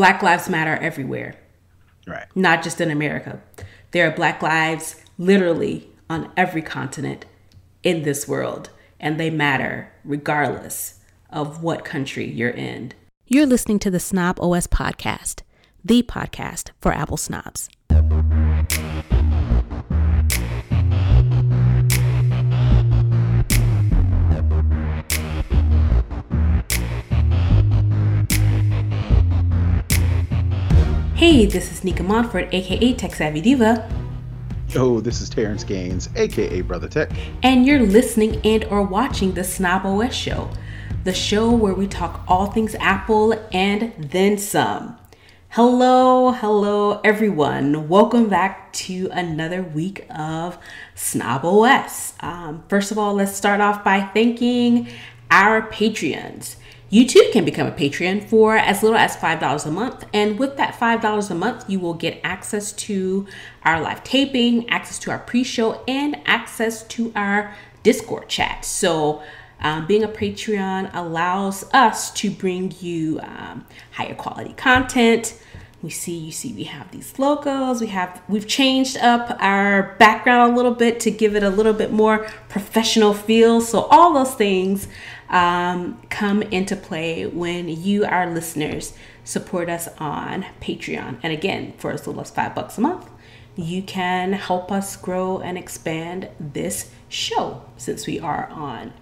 Black Lives Matter everywhere. Right. Not just in America. There are Black lives literally on every continent in this world, and they matter regardless of what country you're in. You're listening to the Snob OS podcast, the podcast for Apple snobs. Hey, this is Nica Montford, aka Tech Savvy Diva. Oh, this is Terrance Gaines, aka Brother Tech. And you're listening and or watching the Snob OS show, the show where we talk all things Apple and then some. Hello, hello everyone. Welcome back to another week of Snob OS. Um, first of all, let's start off by thanking our Patreons. You too can become a Patreon for as little as $5 a month. And with that $5 a month, you will get access to our live taping, access to our pre show, and access to our Discord chat. So, um, being a Patreon allows us to bring you um, higher quality content. We see, you see, we have these logos. We have, we've changed up our background a little bit to give it a little bit more professional feel. So all those things um, come into play when you, our listeners, support us on Patreon. And again, for as little as five bucks a month, you can help us grow and expand this show since we are on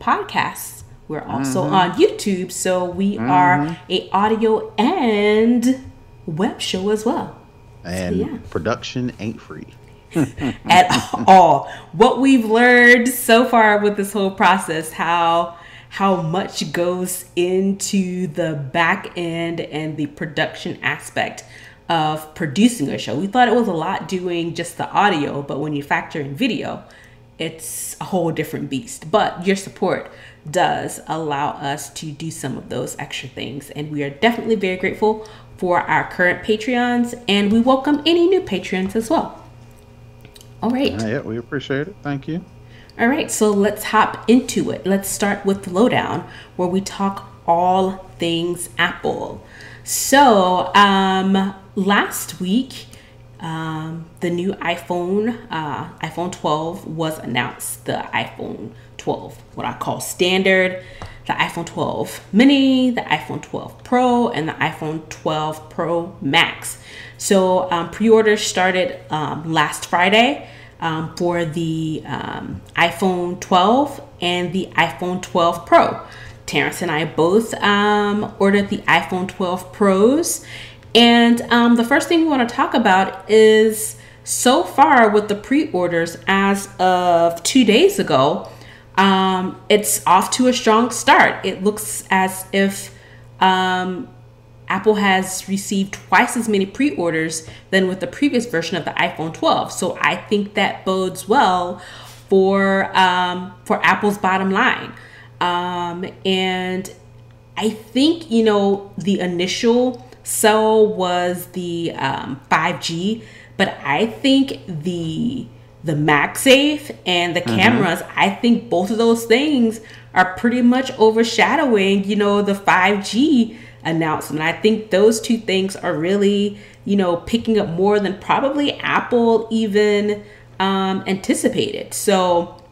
podcasts. We're also mm-hmm. on YouTube, so we mm-hmm. are a audio and web show as well. And so, yeah. production ain't free. at all. What we've learned so far with this whole process, how how much goes into the back end and the production aspect of producing a show. We thought it was a lot doing just the audio, but when you factor in video, it's a whole different beast. But your support does allow us to do some of those extra things, and we are definitely very grateful for our current Patreons, and we welcome any new patrons as well. All right. yeah, we appreciate it. Thank you. All right, so let's hop into it. Let's start with the lowdown where we talk all things Apple. So, um, last week, um, the new iPhone, uh, iPhone 12, was announced. The iPhone 12, what I call standard, the iPhone 12 mini, the iPhone 12 Pro, and the iPhone 12 Pro Max. So, um, pre orders started um, last Friday um, for the um, iPhone 12 and the iPhone 12 Pro. Terrance and I both um, ordered the iPhone 12 Pros. And um, the first thing we want to talk about is so far with the pre orders as of two days ago, um, it's off to a strong start. It looks as if um, Apple has received twice as many pre orders than with the previous version of the iPhone 12. So I think that bodes well for, um, for Apple's bottom line. Um, and I think, you know, the initial sell was the um, 5G, but I think the the MagSafe and the mm-hmm. cameras, I think both of those things are pretty much overshadowing, you know, the 5G announcement. I think those two things are really, you know, picking up more than probably Apple even um, anticipated. So,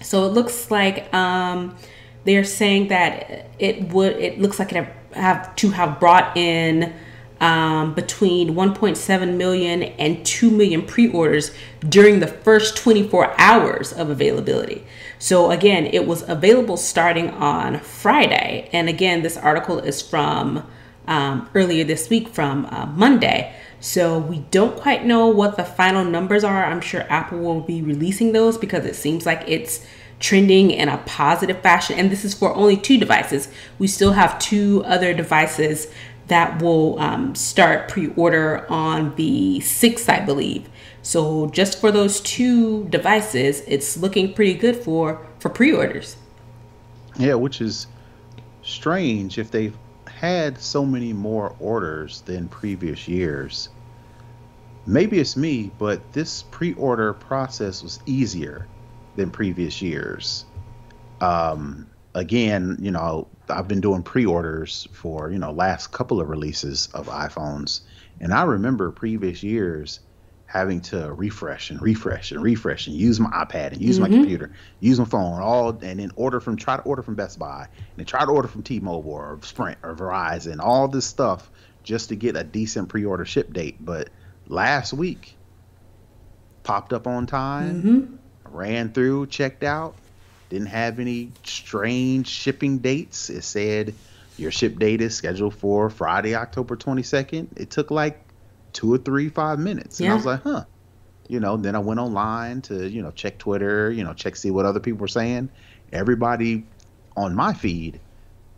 so it looks like um, they're saying that it would. It looks like it have, to have brought in um, between 1.7 million and 2 million pre-orders during the first 24 hours of availability. So again, it was available starting on Friday. And again, this article is from um, earlier this week from uh, Monday. So we don't quite know what the final numbers are. I'm sure Apple will be releasing those because it seems like it's trending in a positive fashion. And this is for only two devices. We still have two other devices that will um, start pre-order on the 6th i believe so just for those two devices it's looking pretty good for for pre-orders. Yeah which is strange. If they've had so many more orders than previous years maybe it's me but this pre-order process was easier than previous years. Um, again you know I've been doing pre-orders for you know last couple of releases of iPhones, and I remember previous years having to refresh and refresh and refresh and use my iPad and use mm-hmm. my computer, use my phone, all and then order from try to order from Best Buy and then try to order from T-Mobile or Sprint or Verizon, all this stuff just to get a decent pre-order ship date. But last week popped up on time, mm-hmm. ran through, checked out, didn't have any strange shipping dates. It said your ship date is scheduled for Friday, October 22nd. It took like two or three, five minutes. And yeah. I was like, huh. You know, then I went online to, you know, check Twitter, you know, check see what other people were saying. Everybody on my feed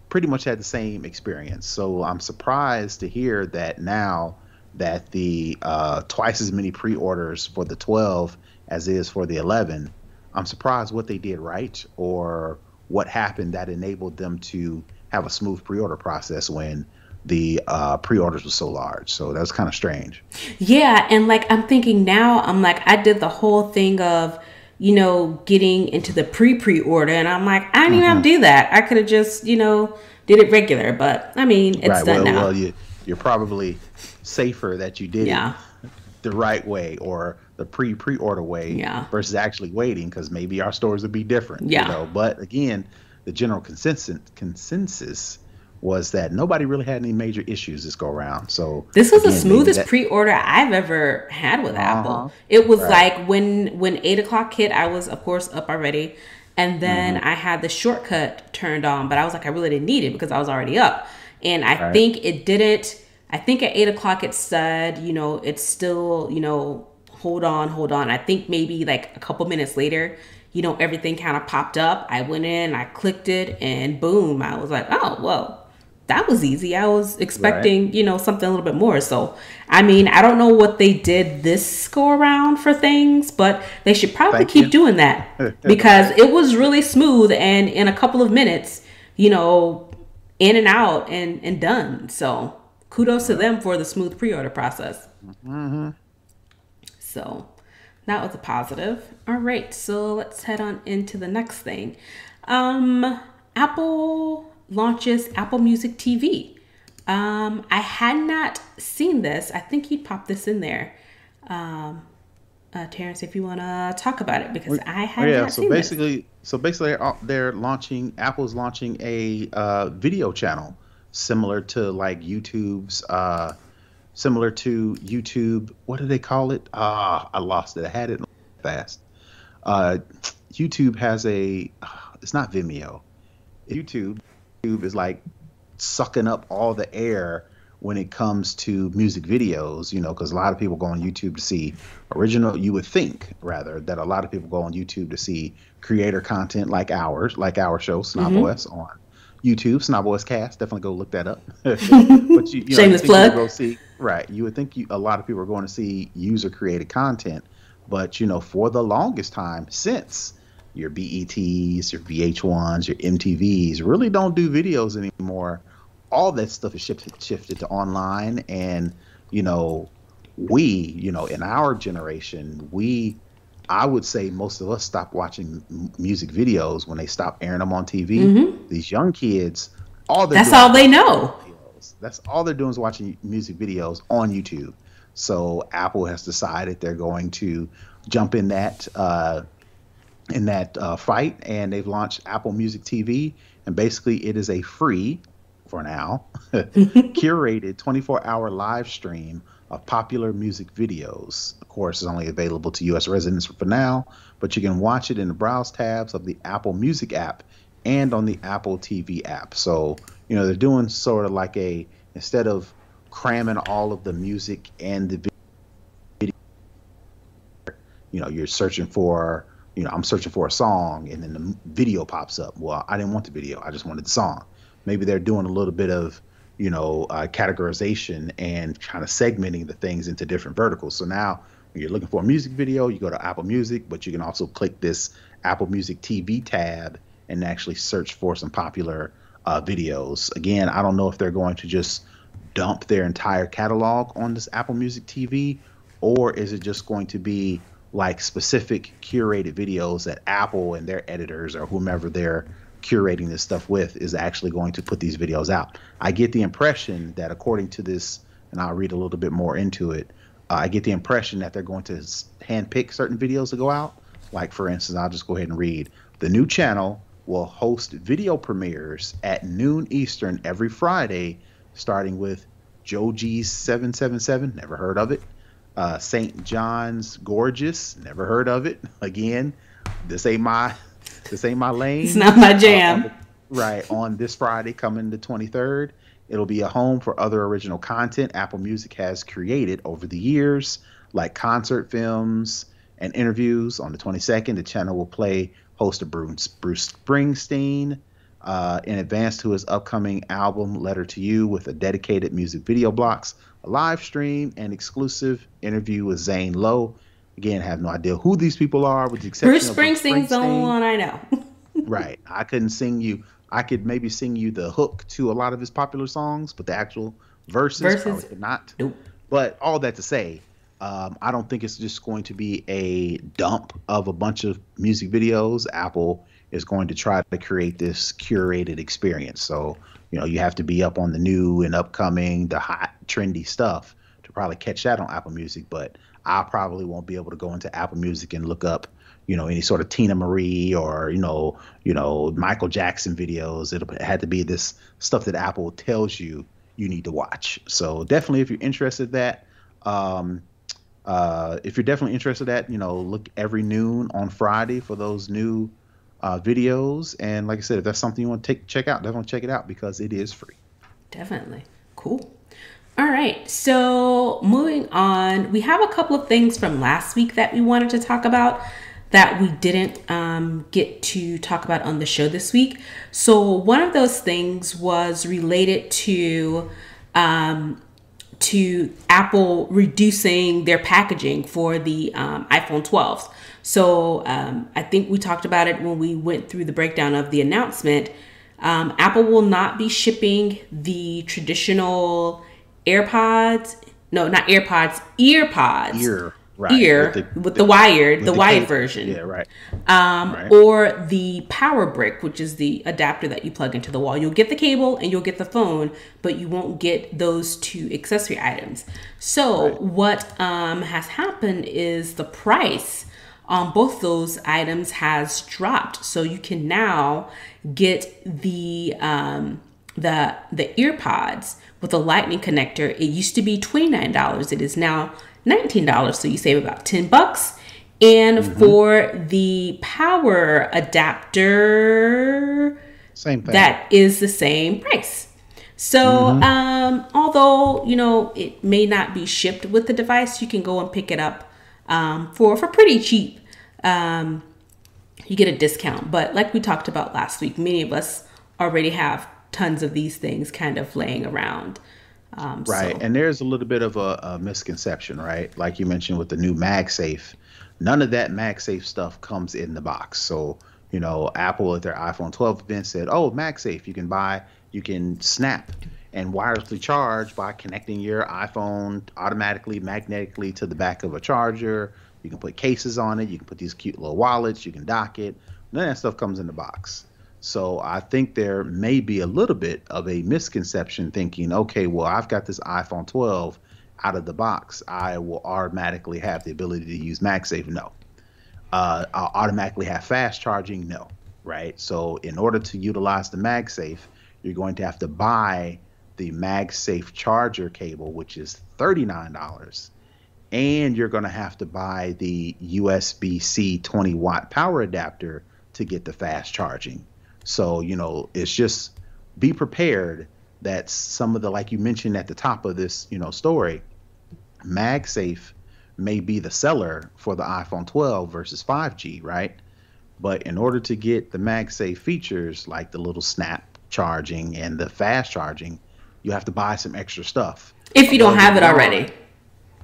pretty much had the same experience. So I'm surprised to hear that now that the uh, twice as many pre-orders for the 12 as is for the 11 i'm surprised what they did right or what happened that enabled them to have a smooth pre-order process when the uh, pre-orders were so large so that was kind of strange yeah and like i'm thinking now i'm like i did the whole thing of you know getting into the pre-pre-order and i'm like i didn't mm-hmm. even have to mm-hmm. do that i could have just you know did it regular but i mean it's right. done well, now well you, you're probably safer that you did yeah. it the right way or the pre pre order way yeah. versus actually waiting because maybe our stores would be different. Yeah. You know? But again, the general consensus consensus was that nobody really had any major issues this go around. So this was again, the smoothest that... pre-order I've ever had with uh-huh. Apple. It was right. like when when eight o'clock hit, I was of course up already, and then mm-hmm. I had the shortcut turned on, but I was like, I really didn't need it because I was already up, and I right. think it didn't I think at eight o'clock it said, you know, it's still, you know, hold on, hold on. I think maybe like a couple minutes later, you know, everything kind of popped up. I went in, I clicked it, and boom, I was like, oh, well, that was easy. I was expecting, right. you know, something a little bit more. So, I mean, I don't know what they did this go around for things, but they should probably Thank keep you. doing that because it was really smooth and in a couple of minutes, you know, in and out and, and done. So, kudos to them for the smooth pre-order process. Mm-hmm. So that was a positive. All right, so let's head on into the next thing. Um, Apple launches Apple Music TV. Um, I had not seen this. I think he'd pop this in there. Um, uh, Terrance, if you want to talk about it, because I had oh, yeah. so basically, this. so basically, they're launching. Apple's launching a uh, video channel similar to like YouTube's uh similar to YouTube. What do they call it? Ah, I lost it. I had it fast. Uh, YouTube has a. It's not Vimeo. YouTube. YouTube is like sucking up all the air when it comes to music videos. You know, because a lot of people go on YouTube to see original. You would think rather that a lot of people go on YouTube to see creator content like ours, like our show Snob mm-hmm. OS on YouTube, Snob OS Cast. Definitely go look that up. but you, you Shameless know, plug. Go see, right. You would think you, a lot of people are going to see user created content, but you know, for the longest time since your BETs, your VH1s, your MTVs really don't do videos anymore. All that stuff is shifted shifted to online, and you know, we, you know, in our generation, we I would say most of us stopped watching m- music videos when they stopped airing them on TV. Mm-hmm. These young kids, all that's all they know. Videos. That's all they're doing is watching music videos on YouTube. So Apple has decided they're going to jump in that uh, in that uh, fight, and they've launched Apple Music TV, and basically it is a free, for now, curated 24-hour live stream of popular music videos. Of course, it's only available to U.S. residents for now, but you can watch it in the browse tabs of the Apple Music app and on the Apple TV app. So, you know, they're doing sort of like a, instead of cramming all of the music and the video, you know, you're searching for, you know, I'm searching for a song and then the video pops up. Well, I didn't want the video, I just wanted the song. Maybe they're doing a little bit of, you know, uh, categorization and kind of segmenting the things into different verticals. So now when you're looking for a music video, you go to Apple Music, but you can also click this Apple Music TV tab and actually search for some popular uh, videos. Again, I don't know if they're going to just dump their entire catalog on this Apple Music TV, or is it just going to be like specific curated videos that Apple and their editors or whomever they're curating this stuff with is actually going to put these videos out. I get the impression that according to this, and I'll read a little bit more into it. Uh, I get the impression that they're going to handpick certain videos to go out. Like for instance, I'll just go ahead and read the new channel will host video premieres at noon Eastern every Friday, starting with Joji's 777, never heard of it. Uh, SAINt JHN's Gorgeous, never heard of it. Again, this ain't my this ain't my lane. It's not my jam. Uh, right on this Friday, coming the 23rd, it'll be a home for other original content Apple Music has created over the years, like concert films and interviews. On the 22nd, the channel will play host of Bruce, Bruce Springsteen uh, in advance to his upcoming album Letter to You with a dedicated music video blocks, a live stream, and exclusive interview with Zane Lowe. Again, have no idea who these people are, with the exception Bruce of Bruce Springsteen's the only one I know. right. I couldn't sing you. I could maybe sing you the hook to a lot of his popular songs, but the actual verses, Verses? probably could not. Nope. But all that to say, um, I don't think it's just going to be a dump of a bunch of music videos. Apple is going to try to create this curated experience. So, you know, you have to be up on the new and upcoming, the hot, trendy stuff to probably catch that on Apple Music. But I probably won't be able to go into Apple Music and look up, you know, any sort of Teena Marie or you know, you know, Michael Jackson videos. It'll it had to be this stuff that Apple tells you you need to watch. So definitely, if you're interested in that, um, uh, if you're definitely interested in that, you know, look every noon on Friday for those new uh, videos. And like I said, if that's something you want to take check out, definitely check it out because it is free. Definitely. Cool. All right. So moving on, we have a couple of things from last week that we wanted to talk about that we didn't um, get to talk about on the show this week. So one of those things was related to um, to Apple reducing their packaging for the um, iPhone 12s. So um, I think we talked about it when we went through the breakdown of the announcement. Um, Apple will not be shipping the traditional AirPods. No, not AirPods. EarPods. Ear, right? Ear with the, wired, with the, wired cable. version Yeah, right. um, Right. or the power brick, which is the adapter that you plug into the wall. You'll get the cable and you'll get the phone, but you won't get those two accessory items. So Right. what um, has happened is the price on both those items has dropped. So you can now get the um, the the earpods with a lightning connector. It used to be twenty nine dollars. It is now nineteen dollars. So you save about ten bucks. And for the power adapter, Same thing. that is the same price. So, um, although you know it may not be shipped with the device, you can go and pick it up um, for for pretty cheap. Um, you get a discount, but like we talked about last week, many of us already have tons of these things kind of laying around. Um, Right. so- And there's a little bit of a, a misconception, right? Like you mentioned with the new MagSafe, none of that MagSafe stuff comes in the box. So, you know, Apple at their iPhone 12 event said, oh, MagSafe, you can buy, you can snap and wirelessly charge by connecting your iPhone automatically, magnetically to the back of a charger. You can put cases on it. You can put these cute little wallets. You can dock it. None of that stuff comes in the box. So I think there may be a little bit of a misconception thinking, okay, well, I've got this iPhone 12 out of the box. I will automatically have the ability to use MagSafe. No. Uh, I'll automatically have fast charging. No. Right. So in order to utilize the MagSafe, you're going to have to buy the MagSafe charger cable, which is $39. And you're going to have to buy the USB C 20 watt power adapter to get the fast charging. So, you know, it's just be prepared that some of the, like you mentioned at the top of this, you know, story, MagSafe may be the seller for the iPhone 12 versus 5G, right? But in order to get the MagSafe features like the little snap charging and the fast charging, you have to buy some extra stuff if you don't have it already,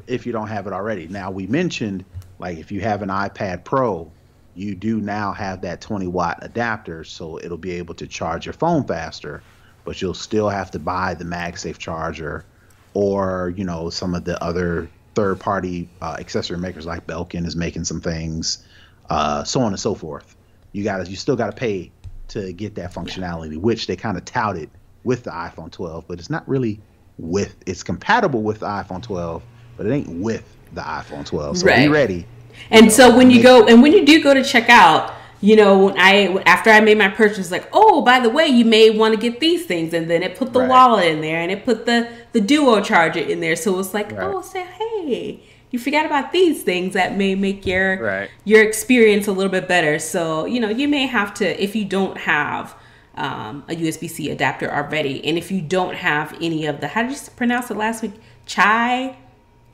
if you don't have it already. Now we mentioned like if you have an iPad Pro, you do now have that 20 watt adapter, so it'll be able to charge your phone faster, but you'll still have to buy the MagSafe charger or you know some of the other third party uh, accessory makers like Belkin is making some things, uh, so on and so forth. You got to you still got to pay to get that functionality, which they kind of touted with the iPhone 12, but it's not really with. It's compatible with the iPhone 12, but it ain't with the iPhone 12. So right. be ready. And know, so when you go and when you do go to check out, you know, when I after I made my purchase, like, oh, by the way, you may want to get these things, and then it put the right. wallet in there, and it put the the Duo charger in there, so it's like, right. oh, say hey, you forgot about these things that may make your right. your experience a little bit better. So you know, you may have to if you don't have um, a USB C adapter already, and if you don't have any of the how did you pronounce it last week? Chai,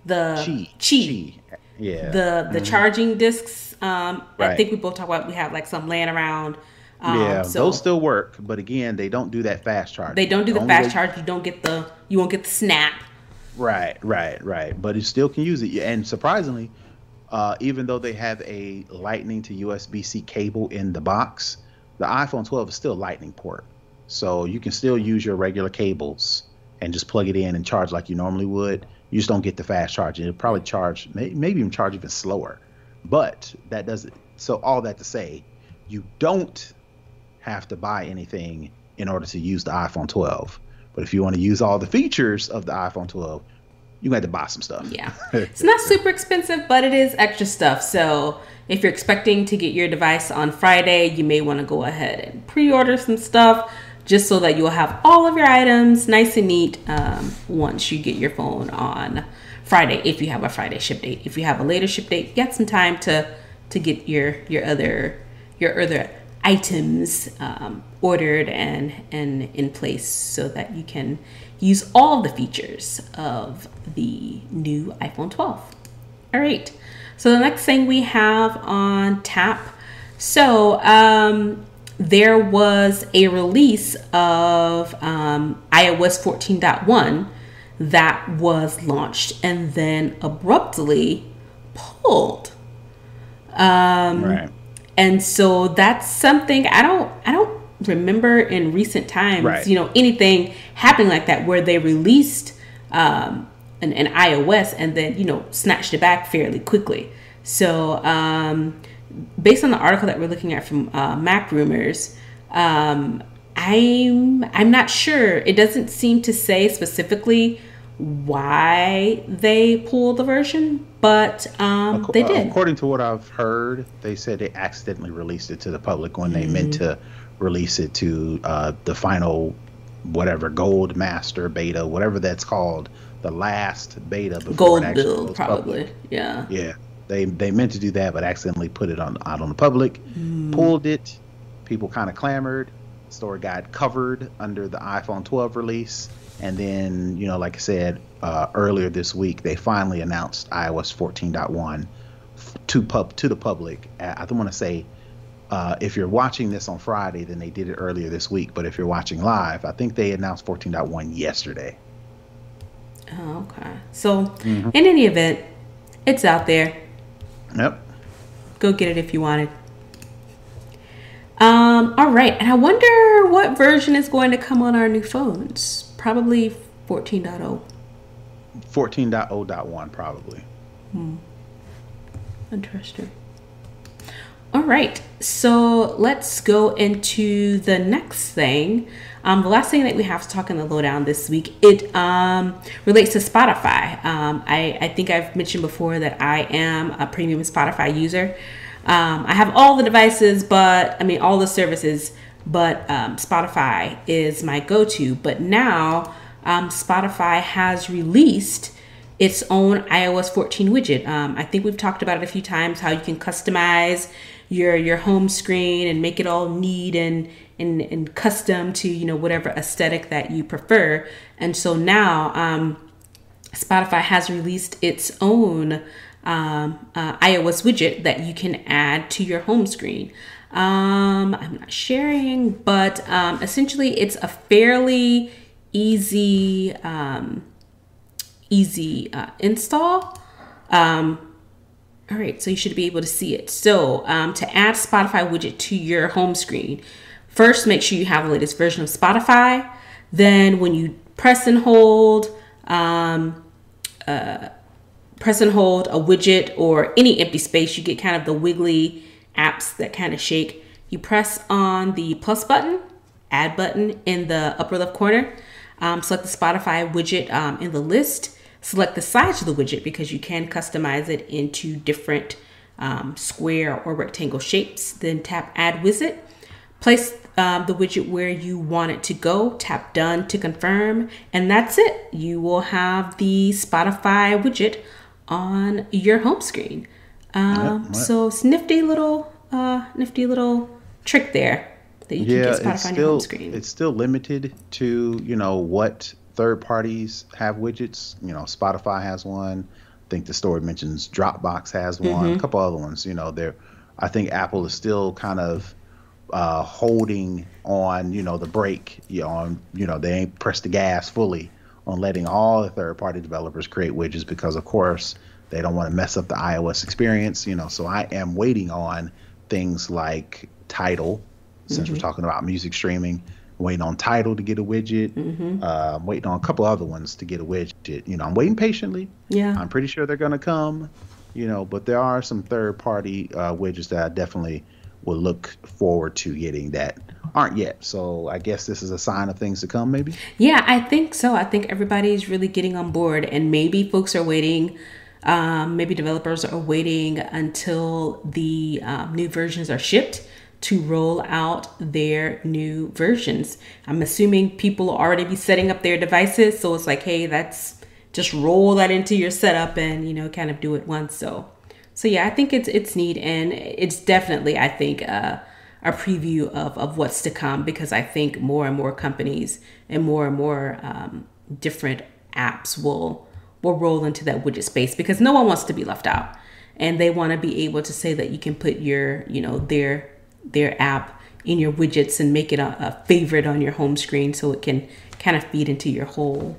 the chi, chi, chi. yeah, the the mm-hmm. charging discs um, right. I think we both talk about we have like some laying around. Um, yeah, so those still work, but again, they don't do that fast charge. They don't do the, the fast way... charge. You don't get the you won't get the snap. Right, right, right. But you still can use it, and surprisingly, uh, even though they have a Lightning to USB C cable in the box, the iPhone 12 is still a Lightning port, so you can still use your regular cables and just plug it in and charge like you normally would. You just don't get the fast charge. It'll probably charge, maybe even charge even slower. But that doesn't. So all that to say, you don't have to buy anything in order to use the iPhone 12. But if you want to use all the features of the iPhone 12, you have to buy some stuff. Yeah, it's not super expensive, but it is extra stuff. So if you're expecting to get your device on Friday, you may want to go ahead and pre-order some stuff just so that you'll have all of your items nice and neat um, once you get your phone on Friday if you have a Friday ship date. If you have a later ship date, get some time to to get your your other your other items um, ordered and and in place so that you can use all the features of the new iPhone 12. All right. So the next thing we have on tap. So um, there was a release of um, iOS 14.1 that was launched and then abruptly pulled. Um, right. And so that's something I don't I don't remember in recent times, right. you know, anything happening like that where they released um, an, an, iOS and then you know snatched it back fairly quickly. So um, based on the article that we're looking at from uh, Mac Rumors, um, I'm I'm not sure. It doesn't seem to say specifically why they pulled the version, but um, Ac- they did. According to what I've heard, they said they accidentally released it to the public when mm-hmm. they meant to release it to uh, the final, whatever gold master beta, whatever that's called, the last beta before gold build, probably. Public. Yeah. Yeah. They they meant to do that, but accidentally put it on out on the public, mm. pulled it. People kind of clamored. Story got covered under the iPhone 12 release and then, you know, like I said uh, earlier this week, they finally announced iOS 14.1 to pub to the public. I don't want to say uh, if you're watching this on Friday, then they did it earlier this week. But if you're watching live, I think they announced 14.1 yesterday. Oh, okay. So, mm-hmm. in any event, it's out there. Yep. Go get it if you want it. Um, all right, and I wonder what version is going to come on our new phones probably 14.0. 14.0.1 probably. Hmm. Interesting. All right, so let's go into the next thing. Um, the last thing that we have to talk in the lowdown this week it um, relates to Spotify. Um, I, I think I've mentioned before that I am a premium Spotify user. Um, I have all the devices, but I mean all the services, but um, Spotify is my go-to. But now um, Spotify has released its own iOS 14 widget. I think we've talked about it a few times how you can customize your your home screen and make it all neat and and, and custom to you know whatever aesthetic that you prefer. And so now um, Spotify has released its own um, uh, iOS widget that you can add to your home screen. Um, I'm not sharing, but um, essentially it's a fairly easy, um, easy uh, install. Um, all right, so you should be able to see it. So um, to add Spotify widget to your home screen, first make sure you have the latest version of Spotify. Then when you press and hold, um, uh, press and hold a widget or any empty space, you get kind of the wiggly apps that kind of shake. You press on the plus button, add button in the upper left corner. Um, select the Spotify widget um, in the list. Select the size of the widget because you can customize it into different um, square or rectangle shapes. Then tap Add Widget. Place um, the widget where you want it to go. Tap Done to confirm, and that's it. You will have the Spotify widget on your home screen. Um, yep, so it's nifty little, uh, nifty little trick there that you yeah, can get Spotify on your home screen. It's still limited to you know what third parties have widgets. You know, Spotify has one. I think the story mentions Dropbox has one. Mm-hmm. A couple other ones. You know, there. I think Apple is still kind of uh, holding on, you know, the brake. You know, on you know they ain't pressed the gas fully on letting all the third party developers create widgets because, of course, they don't want to mess up the iOS experience. You know, so I am waiting on things like Tidal, since mm-hmm. we're talking about music streaming. Waiting on Tidal to get a widget. Mm-hmm. Uh, waiting on a couple other ones to get a widget. You know, I'm waiting patiently. Yeah. I'm pretty sure they're going to come. You know, but there are some third party uh, widgets that I definitely will look forward to getting that aren't yet. So I guess this is a sign of things to come, maybe. Yeah, I think so. I think everybody's really getting on board, and maybe folks are waiting. Um, maybe developers are waiting until the um, new versions are shipped to roll out their new versions. I'm assuming people will already be setting up their devices, so it's like, hey, that's just roll that into your setup and you know kind of do it once. So so yeah, I think it's it's neat and it's definitely I think uh, a preview of of what's to come because I think more and more companies and more and more um, different apps will will roll into that widget space because no one wants to be left out and they want to be able to say that you can put your you know their their app in your widgets and make it a, a favorite on your home screen so it can kind of feed into your whole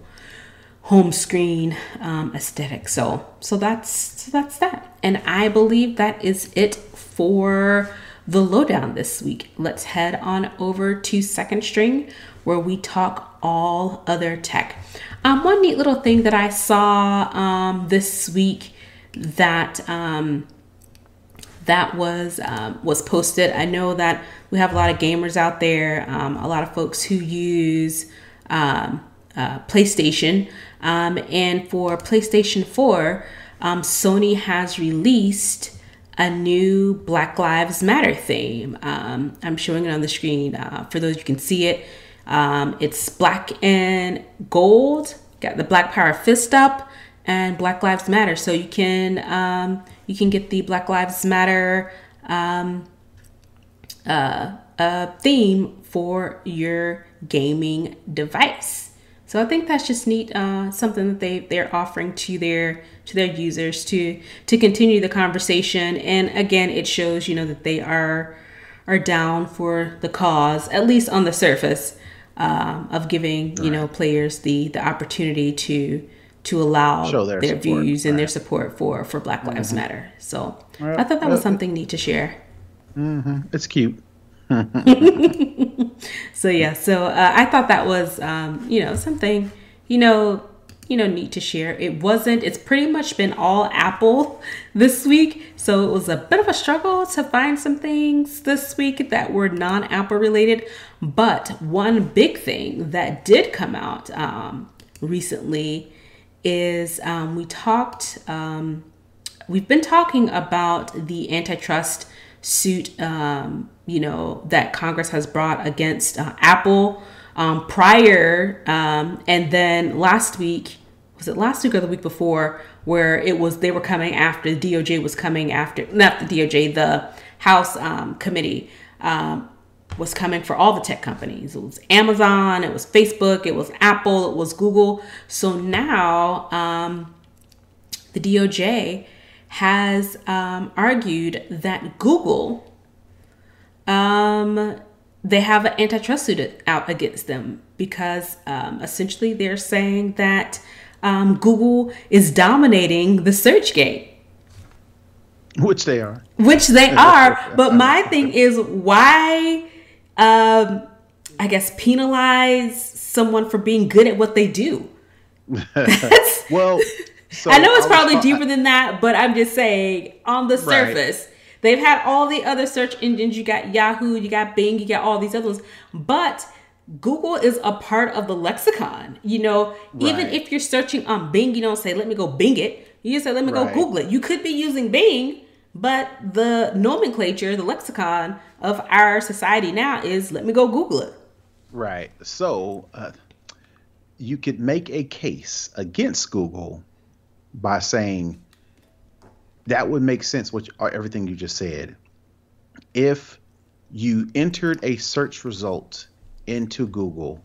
home screen um, aesthetic. So so that's so that's that. And I believe that is it for the lowdown this week. Let's head on over to second string where we talk all other tech. Um, one neat little thing that I saw um, this week that um, that was um, was posted. I know that we have a lot of gamers out there, um, a lot of folks who use um, uh, PlayStation. Um, and for PlayStation 4, um, Sony has released a new Black Lives Matter theme. Um, I'm showing it on the screen uh, for those you can see it. It's black and gold, got the Black Power fist up, and Black Lives Matter. So you can you can get the Black Lives Matter um, uh, uh, theme for your gaming device. So I think that's just neat, uh, something that they they're offering to their to their users to to continue the conversation. And again, it shows you know that they are are down for the cause, at least on the surface, um, of giving you know players the the opportunity to to allow their, their views and their support for for Black Lives mm-hmm. Matter. So I thought that was something neat to share. Mm-hmm. It's cute. so yeah, so uh, I thought that was um, you know something you know you know neat to share. It wasn't. It's pretty much been all Apple this week, so it was a bit of a struggle to find some things this week that were non-Apple related. But one big thing that did come out um, recently is um, we talked. Um, we've been talking about the antitrust suit, um, you know, that Congress has brought against uh, Apple um, prior, um, and then last week was it last week or the week before, where it was they were coming after the DOJ was coming after not the DOJ, the House um, committee um, was coming for all the tech companies. It was Amazon, it was Facebook, it was Apple, it was Google. So now um, the DOJ has um, argued that Google, um, they have an antitrust suit out against them because um, essentially they're saying that um, Google is dominating the search game. Which they are. Which they are. but my thing is why, um, I guess, penalize someone for being good at what they do? well, so I know it's probably deeper than that, but I'm just saying on the surface, right. They've had all the other search engines. You got Yahoo, you got Bing, you got all these others. But Google is a part of the lexicon. You know, right. even if you're searching on Bing, you don't say, let me go Bing it. You just say, let me right. go Google it. You could be using Bing, but the nomenclature, the lexicon of our society now is, let me go Google it. Right. So uh, you could make a case against Google by saying that would make sense, uh, everything you just said. If you entered a search result into Google.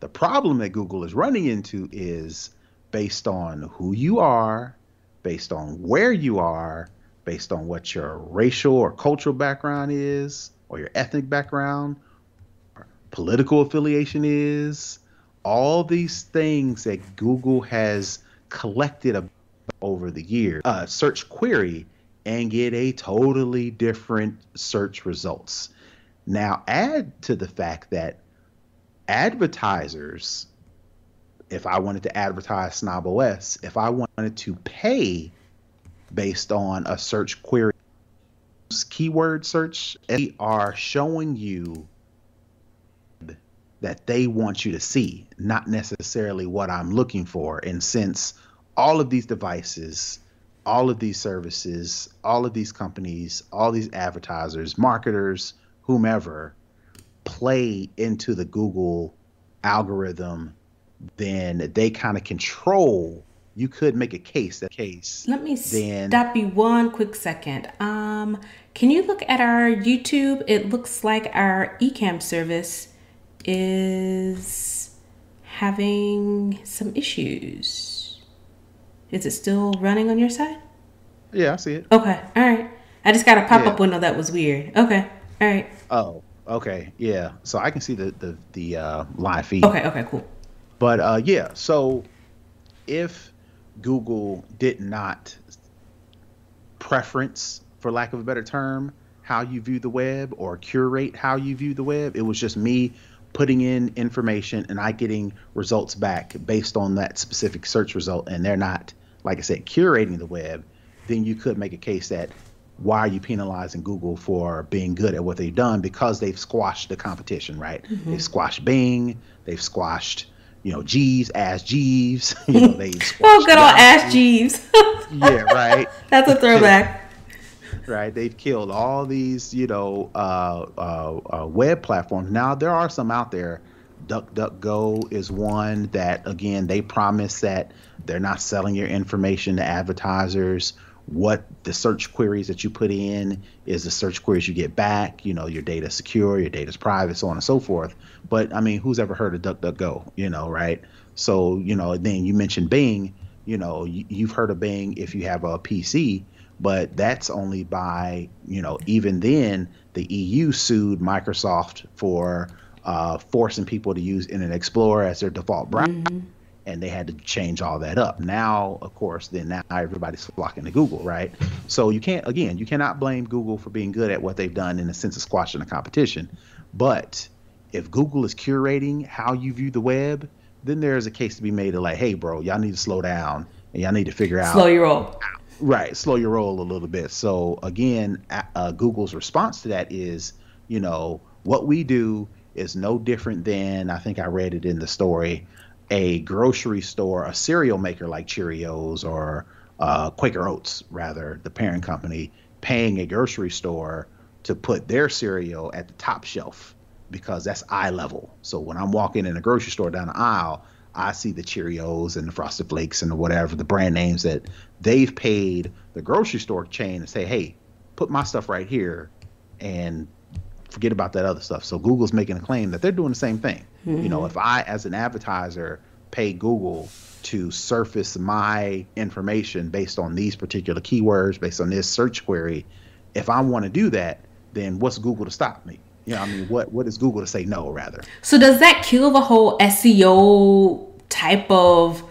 The problem that Google is running into is based on who you are, based on where you are, based on what your racial or cultural background is, or your ethnic background, or political affiliation is, all these things that Google has collected over the years, uh, search query and get a totally different search results. Now, add to the fact that advertisers, if I wanted to advertise Snob OS, if I wanted to pay based on a search query, keyword search, they are showing you that they want you to see, not necessarily what I'm looking for. And since all of these devices, all of these services, all of these companies, all these advertisers, marketers, whomever, play into the Google algorithm, then they kind of control. You could make a case that case. Let me then, stop you one quick second. Um, can you look at our YouTube? It looks like our Ecamm service is having some issues. Is it still running on your side? Yeah, I see it. Okay, all right. I just got a pop up yeah. window that was weird. Okay, all right. Oh, Okay, yeah. So I can see the the the uh, live feed. Okay, okay, cool. But uh, yeah, so if Google did not preference, for lack of a better term, how you view the web or curate how you view the web, it was just me putting in information and I getting results back based on that specific search result, and they're not, like I said, curating the web. Then you could make a case that why are you penalizing Google for being good at what they've done? Because they've squashed the competition, right? Mm-hmm. They've squashed Bing, they've squashed, you know, Jeeves, Ask Jeeves. You know, they oh, good old Ask Jeeves. yeah, right. That's a throwback. right, they've killed all these, you know, uh, uh, uh, web platforms. Now there are some out there. DuckDuckGo is one that, again, they promise that they're not selling your information to advertisers what the search queries that you put in is the search queries you get back. You know, your data secure, your data's private, so on and so forth. But I mean, who's ever heard of DuckDuckGo? You know, right? So you know, then you mentioned Bing. You know, you, have heard of Bing if you have a PC, but that's only by you know. Even then, the EU sued Microsoft for uh, forcing people to use Internet Explorer as their default browser. Mm-hmm and they had to change all that up. Now, of course, then now everybody's flocking to Google, right? So you can't, again, you cannot blame Google for being good at what they've done in the sense of squashing the competition. But if Google is curating how you view the web, then there's a case to be made of like, hey, bro, y'all need to slow down and y'all need to figure out slow your roll. Right, slow your roll a little bit. So again, uh, Google's response to that is, you know, what we do is no different than I think I read it in the story a grocery store, a cereal maker like Cheerios or uh, Quaker Oats, rather, the parent company, paying a grocery store to put their cereal at the top shelf because that's eye level. So when I'm walking in a grocery store down the aisle, I see the Cheerios and the Frosted Flakes and whatever the brand names that they've paid the grocery store chain to say, hey, put my stuff right here and forget about that other stuff. So Google's making a claim that they're doing the same thing. Mm-hmm. You know, mm-hmm. if I, as an advertiser, pay Google to surface my information based on these particular keywords, based on this search query, if I want to do that, then what's Google to stop me? You know, I mean, what what is Google to say no, rather? So does that kill the whole SEO type of,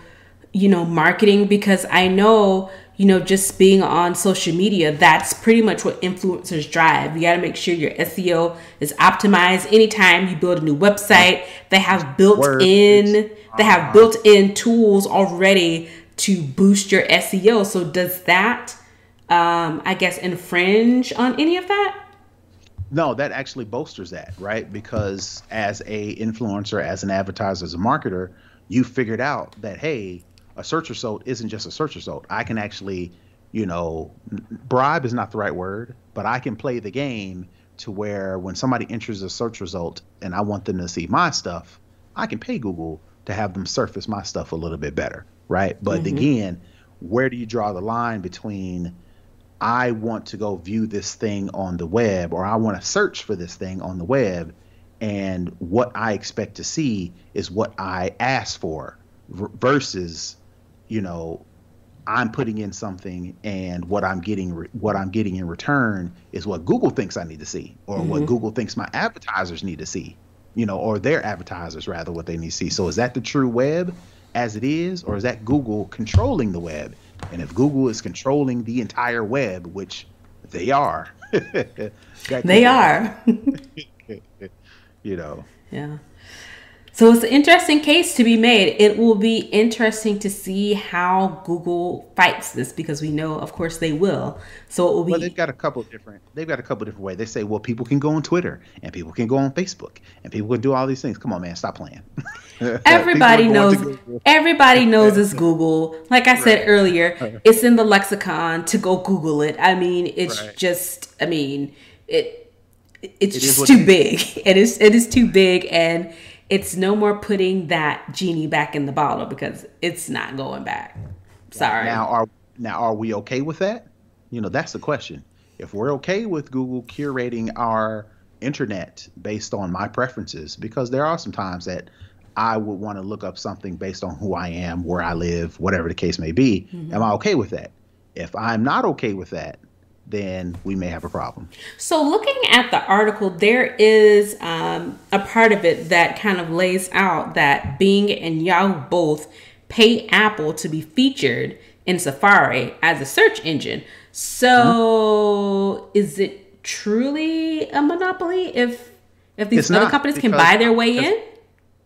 you know, marketing? Because I know you know, just being on social media, that's pretty much what influencers drive. You got to make sure your SEO is optimized. Anytime you build a new website, they have built Word. in they have built in tools already to boost your SEO. So does that um, I guess, infringe on any of that? No, that actually bolsters that, right? Because as a influencer, as an advertiser, as a marketer, you figured out that hey, a search result isn't just a search result. I can actually, you know, bribe is not the right word, but I can play the game to where when somebody enters a search result and I want them to see my stuff, I can pay Google to have them surface my stuff a little bit better, right? But mm-hmm. again, where do you draw the line between I want to go view this thing on the web or I want to search for this thing on the web and what I expect to see is what I ask for versus you know I'm putting in something and what I'm getting what I'm getting in return is what Google thinks I need to see or mm-hmm. what Google thinks my advertisers need to see you know or their advertisers rather what they need to see so is that the true web as it is or is that Google controlling the web and if Google is controlling the entire web, which they are, they are. you know. Yeah. So it's an interesting case to be made. It will be interesting to see how Google fights this because we know, of course, they will. So it will be. Well, they've got a couple different. They've got a couple different ways. They say, well, people can go on Twitter and people can go on Facebook and people can do all these things. Come on, man, stop playing. everybody knows. Everybody knows it's Google. Like I said right. earlier, it's in the lexicon to go Google it. I mean, it's right. just. I mean, it. It's it just too big. It is. It is too big and it's no more putting that genie back in the bottle because it's not going back. Sorry. Now are now are we okay with that? You know, that's the question. If we're okay with Google curating our internet based on my preferences, because there are some times that I would want to look up something based on who I am, where I live, whatever the case may be. Mm-hmm. Am I okay with that? If I'm not okay with that, then we may have a problem. So, looking at the article, there is um, a part of it that kind of lays out that Bing and Yahoo both pay Apple to be featured in Safari as a search engine. So, mm-hmm. is it truly a monopoly if if these it's other companies can buy their way because, in?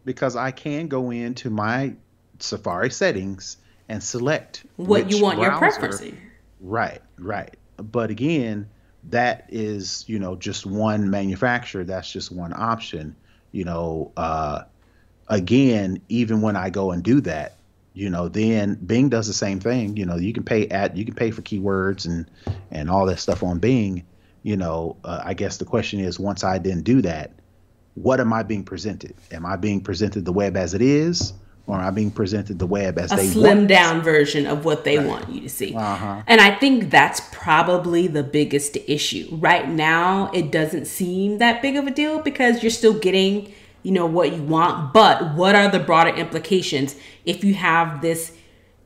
Because I can go into my Safari settings and select what you want browser. your preference. Right, right but again, that is you know just one manufacturer. That's just one option. You know, uh, again, even when I go and do that, you know, then Bing does the same thing. You know, you can pay at you can pay for keywords and and all that stuff on Bing. You know, uh, I guess the question is, once I then do that, what am I being presented? Am I being presented the web as it is? Or I being presented the web as a they slim want? down version of what they right. want you to see? Uh-huh. And I think that's probably the biggest issue right now. It doesn't seem that big of a deal because you're still getting, you know, what you want. But what are the broader implications if you have this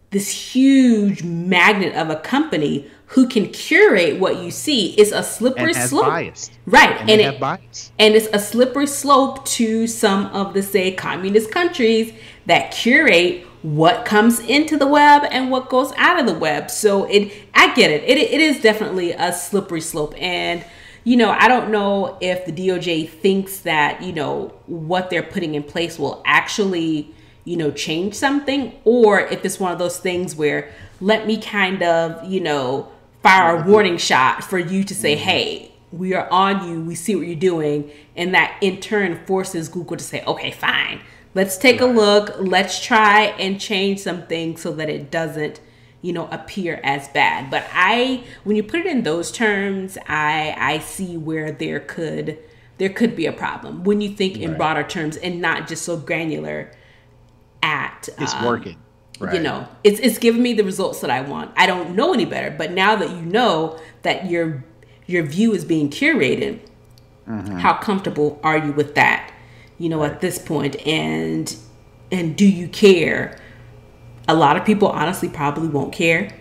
this huge magnet of a company who can curate what you see is a slippery slope. Biased. Right. And, and it, bias. and it's a slippery slope to some of the say communist countries that curate what comes into the web and what goes out of the web. So it I get it. It it is definitely a slippery slope and you know, I don't know if the DOJ thinks that, you know, what they're putting in place will actually, you know, change something or if it's one of those things where let me kind of, you know, fire a warning shot for you to say, mm-hmm. "Hey, we are on you. We see what you're doing." And that in turn forces Google to say, "Okay, fine let's take a look. Let's try and change something so that it doesn't you know appear as bad. But i when you put it in those terms i i see where there could there could be a problem. When you think in right. broader terms and not just so granular at it's um, working. right. you know it's it's giving me the results that i want. I don't know any better but now that you know that your your view is being curated mm-hmm. how comfortable are you with that you know, at this point and and do you care? A lot of people honestly probably won't care,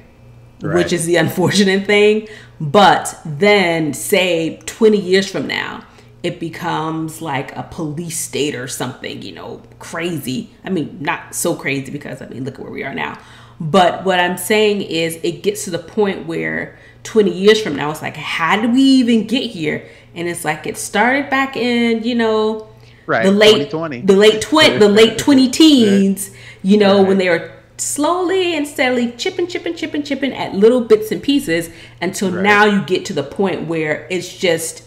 right. which is the unfortunate thing. But then say 20 years from now, it becomes like a police state or something, you know, crazy. I mean, not so crazy because I mean, look at where we are now. But what I'm saying is it gets to the point where 20 years from now, it's like, how did we even get here? And it's like it started back in, you know, right the late the late twenty the late twenty teens you know right. when they are slowly and steadily chipping, chipping, chipping, chipping at little bits and pieces until Right. now you get to the point where it's just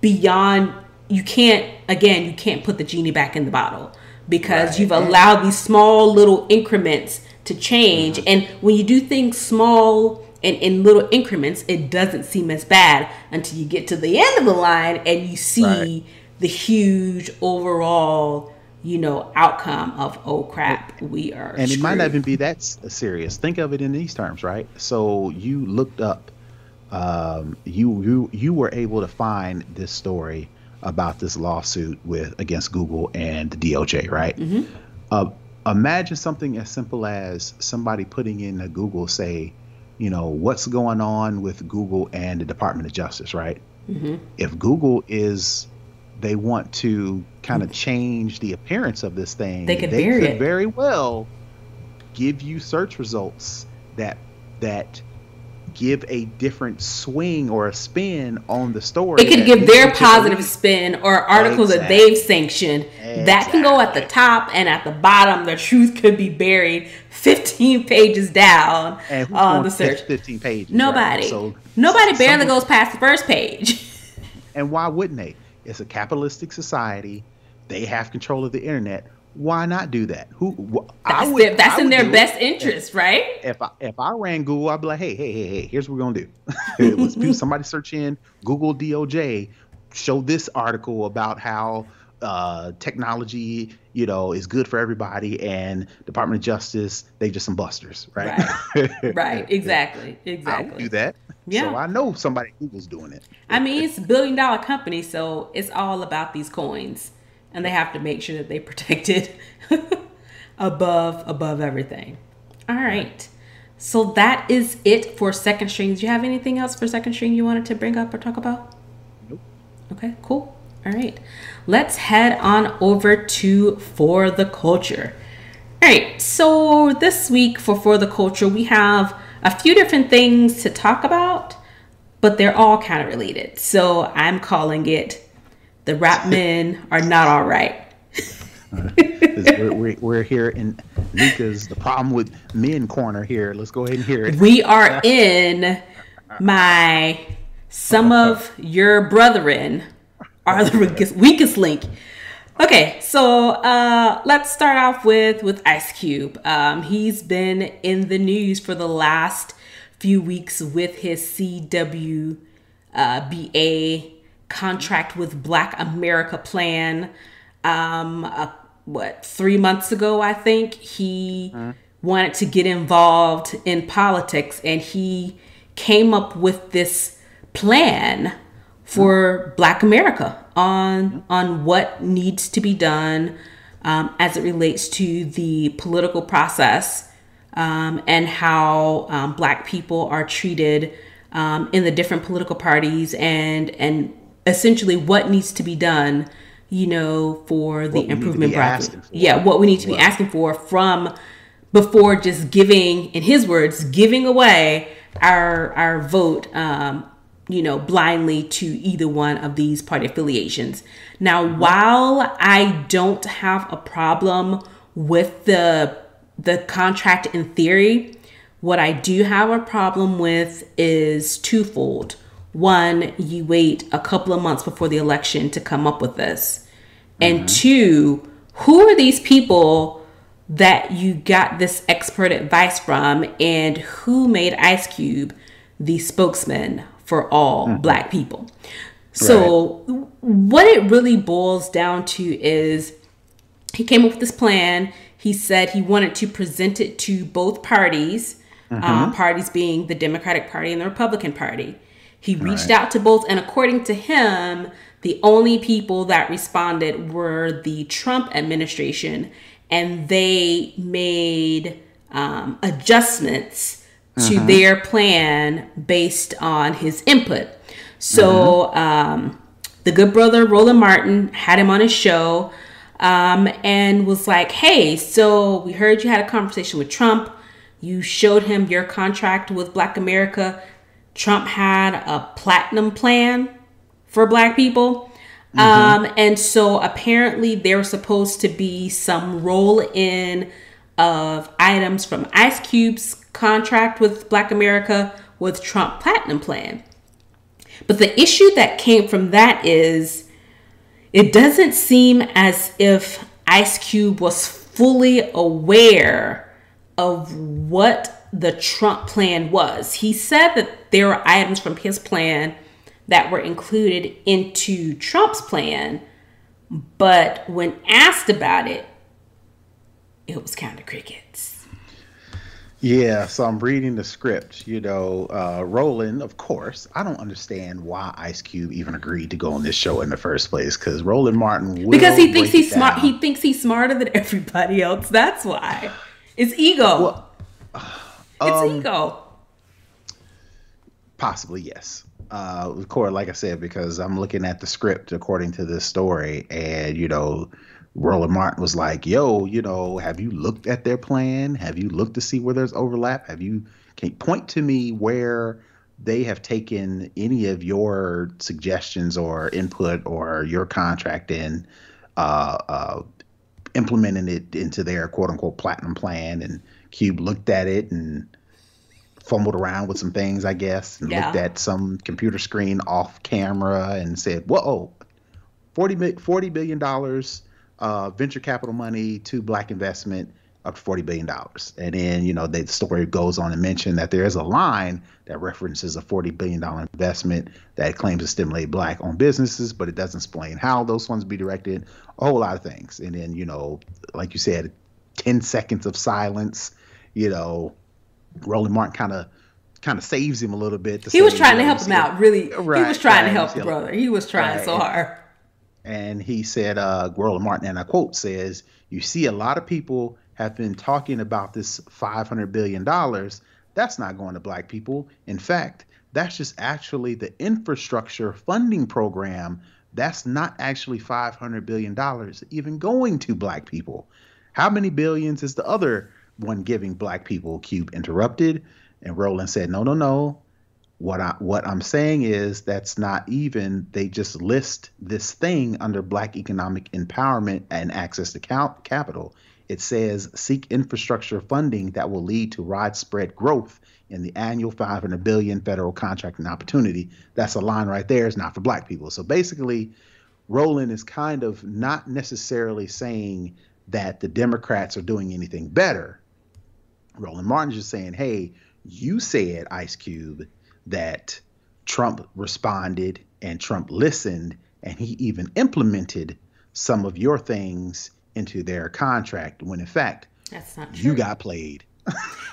beyond. You can't again. You can't put the genie back in the bottle because Right. you've allowed these small little increments to change. Mm-hmm. And when you do things small and in little increments, it doesn't seem as bad until you get to the end of the line and you see Right. The huge overall, you know, outcome of oh crap, we are. and it might not even be that serious. Think of it in these terms, right? So you looked up, um, you you you were able to find this story about this lawsuit with against Google and the DOJ, right? Mm-hmm. Uh, imagine something as simple as somebody putting in a Google say, you know, what's going on with Google and the Department of Justice, right? Mm-hmm. If Google is they want to kind of change the appearance of this thing, They could bury it. very well give you search results that that give a different swing or a spin on the story. It could give their positive believe- spin or articles that they've sanctioned. That can go at the top and at the bottom. The truth could be buried 15 pages down on the search. 15 pages. right? Nobody. So Nobody barely someone- goes past the first page. And why wouldn't they? It's a capitalistic society. They have control of the internet. Why not do that? Who? wh- I That's, would- their, that's in their do it. best interest, right? If I if I ran Google, I'd be like, hey, hey, hey, hey, here's what we're gonna do. was people, somebody search in Google DOJ, show this article about how uh, technology, you know, is good for everybody, and Department of Justice, they just some busters, right? Right, exactly, exactly. I would exactly. do that. Yeah. So I know somebody Google's doing it. I mean, it's a billion dollar company, so it's all about these coins, and they have to make sure that they protect it above above everything. All right, so that is it for second string. Do you have anything else for second string you wanted to bring up or talk about? Nope. Okay, cool. All right, let's head on over to for the culture. All right, so this week for For the Culture, we have a few different things to talk about, but they're all kind of related. So I'm calling it The Rap Men Are Not All Right. we're, we're, we're here in Luca's the problem with men corner here. Let's go ahead and hear it. We are in my Some of Your Brethren Are the weakest Link. Okay, so uh, let's start off with with Ice Cube. Um, he's been in the news for the last few weeks with his CWBA uh, contract with Black America Plan. Um, uh, what three months ago, I think he wanted to get involved in politics, and he came up with this plan for Black America on on what needs to be done um, as it relates to the political process um, and how um, Black people are treated um, in the different political parties and and essentially what needs to be done, you know, for the What we need to improvement process. Yeah, what we need to be asking for from before just giving, in his words, giving away our our vote, um, you know, blindly to either one of these party affiliations. Now, mm-hmm. while I don't have a problem with the the contract in theory, what I do have a problem with is twofold. One, you wait a couple of months before the election to come up with this. And mm-hmm. two, who are these people that you got this expert advice from and who made Ice Cube the spokesman for all black people? So, what it really boils down to is he came up with this plan. He said he wanted to present it to both parties, um, parties being the Democratic Party and the Republican Party. He reached Right. out to both, and according to him, the only people that responded were the Trump administration, and they made um, adjustments to their plan based on his input. So, um, the good brother Roland Martin had him on his show um, and was like, "Hey, so we heard you had a conversation with Trump. You showed him your contract with Black America. Trump had a platinum plan for Black people." Um, and so apparently there was supposed to be some roll in of items from Ice Cube's contract with Black America with Trump Platinum Plan. But the issue that came from that is it doesn't seem as if Ice Cube was fully aware of what the Trump plan was. He said that there were items from his plan that were included into Trump's plan, but when asked about it, it was kind of crickets. Yeah, so I'm reading the script. You know, uh, Roland, of course. I don't understand why Ice Cube even agreed to go on this show in the first place. Because Roland Martin, because he thinks he's smart. He thinks he's smarter than everybody else. That's why. It's ego. Well, it's um, ego. Possibly yes. Uh, of course, like I said, because I'm looking at the script according to this story, and you know, Roland Martin was like, "Yo, you know, have you looked at their plan? Have you looked to see where there's overlap? Have you can you point to me where they have taken any of your suggestions or input or your contract in, uh, uh, implementing it into their quote unquote platinum plan?" And Cube looked at it and fumbled around with some things, I guess, and yeah. looked at some computer screen off camera and said, "Whoa, 40, $40 billion." Uh, venture capital money to black investment up to forty billion dollars. And then you know the story goes on to mention that there is a line that references a forty billion dollar investment that claims to stimulate black-owned businesses, but it doesn't explain how those funds be directed. A whole lot of things. And then you know, like you said, ten seconds of silence. You know, Roland Martin kind of kind of saves him a little bit. he was trying to help him out. Really, right, he was trying right, to help the brother. He was trying right. so hard and he said, uh, Roland Martin, and I quote, says, You see, a lot of people have been talking about this $500 billion. That's not going to black people. In fact, that's just actually the infrastructure funding program. That's not actually $500 billion even going to black people. How many billions is the other one giving black people? Cube interrupted. And Roland said, No, no, no. What I what I'm saying is that's not even. They just list this thing under Black economic empowerment and access to cap- capital. It says seek infrastructure funding that will lead to widespread growth in the annual 500 billion federal contracting opportunity. That's a line right there. It's not for Black people. So basically, Roland is kind of not necessarily saying that the Democrats are doing anything better. Roland Martin's just saying, hey, you said Ice Cube that Trump responded and Trump listened and he even implemented some of your things into their contract when in fact that's not true. you got played.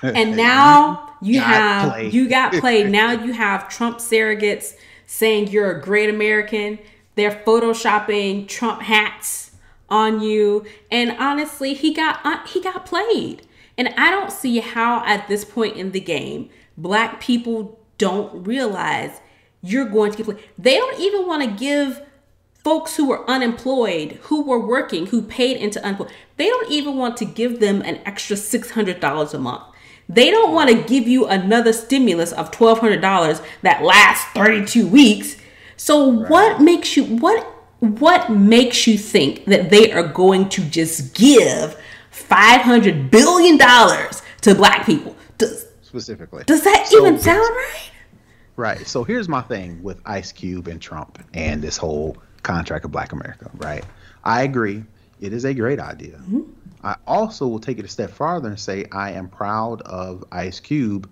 and now you, you have played. you got played. Now you have Trump surrogates saying you're a great American. They're photoshopping Trump hats on you, and honestly, he got uh, he got played. And I don't see how at this point in the game, black people don't realize you're going to get played. They don't even want to give folks who were unemployed, who were working, who paid into unemployed, they don't even want to give them an extra $600 a month. They don't want to give you another stimulus of $1,200 that lasts 32 weeks. So right. what makes you what what makes you think that they are going to just give 500 billion dollars to black people? Does, specifically. Does that so, even sound right? Right. So here's my thing with Ice Cube and Trump and this whole contract of Black America, right? I agree. It is a great idea. Mm-hmm. I also will take it a step farther and say I am proud of Ice Cube,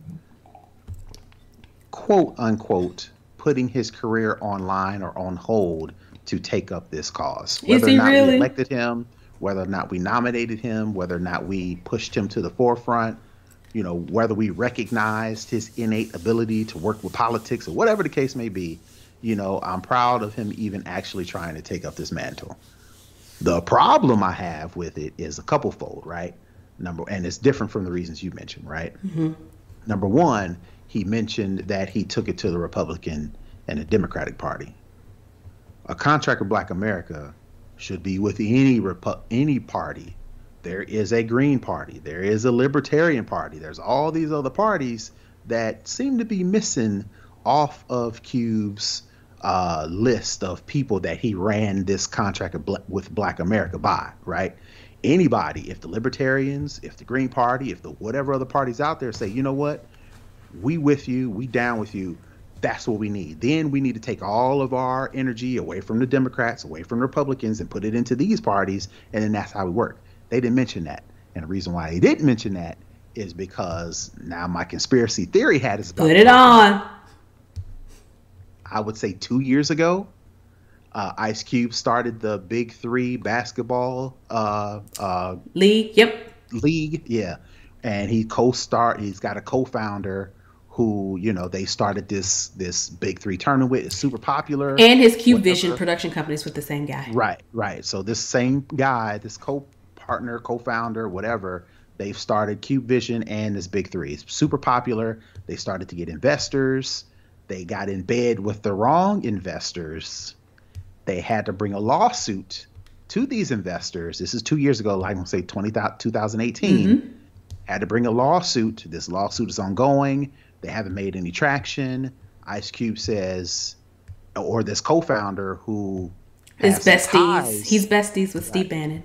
quote unquote, putting his career online or on hold to take up this cause. Whether is he or not really? we elected him, whether or not we nominated him, whether or not we pushed him to the forefront, you know, whether we recognized his innate ability to work with politics or whatever the case may be, you know, I'm proud of him even actually trying to take up this mantle. The problem I have with it is a couple fold, right? Number, and it's different from the reasons you mentioned, right? Mm-hmm. Number one, he mentioned that he took it to the Republican and the Democratic Party. A contract of Black America should be with any Repu- any party there is a Green Party, there is a Libertarian Party, there's all these other parties that seem to be missing off of Cube's uh, list of people that he ran this contract with Black America by, right? anybody, if the Libertarians, if the Green Party, if the whatever other parties out there say, you know what, we with you, we down with you, that's what we need. Then we need to take all of our energy away from the Democrats, away from Republicans, and put it into these parties, and then that's how we work. They didn't mention that. And the reason why they didn't mention that is because now my conspiracy theory hat is put it on. I would say two years ago, uh, Ice Cube started the Big Three basketball uh, uh, league. Yep. League, yeah, and he co-start. He's got a co-founder who you know they started this this Big Three tournament. It's super popular. And his Cube whatever. Vision production companies with the same guy. Right, right. So this same guy, this co-partner, co-founder, whatever, they've started Cube Vision and this Big Three. It's super popular. They started to get investors. They got in bed with the wrong investors they had to bring a lawsuit to these investors. This is two years ago, like I'm gonna say 20, 2018. Mm-hmm. Had to bring a lawsuit. This lawsuit is ongoing. They haven't made any traction. Ice Cube says, or this co-founder who his besties. Ties, he's besties with right, Steve Bannon.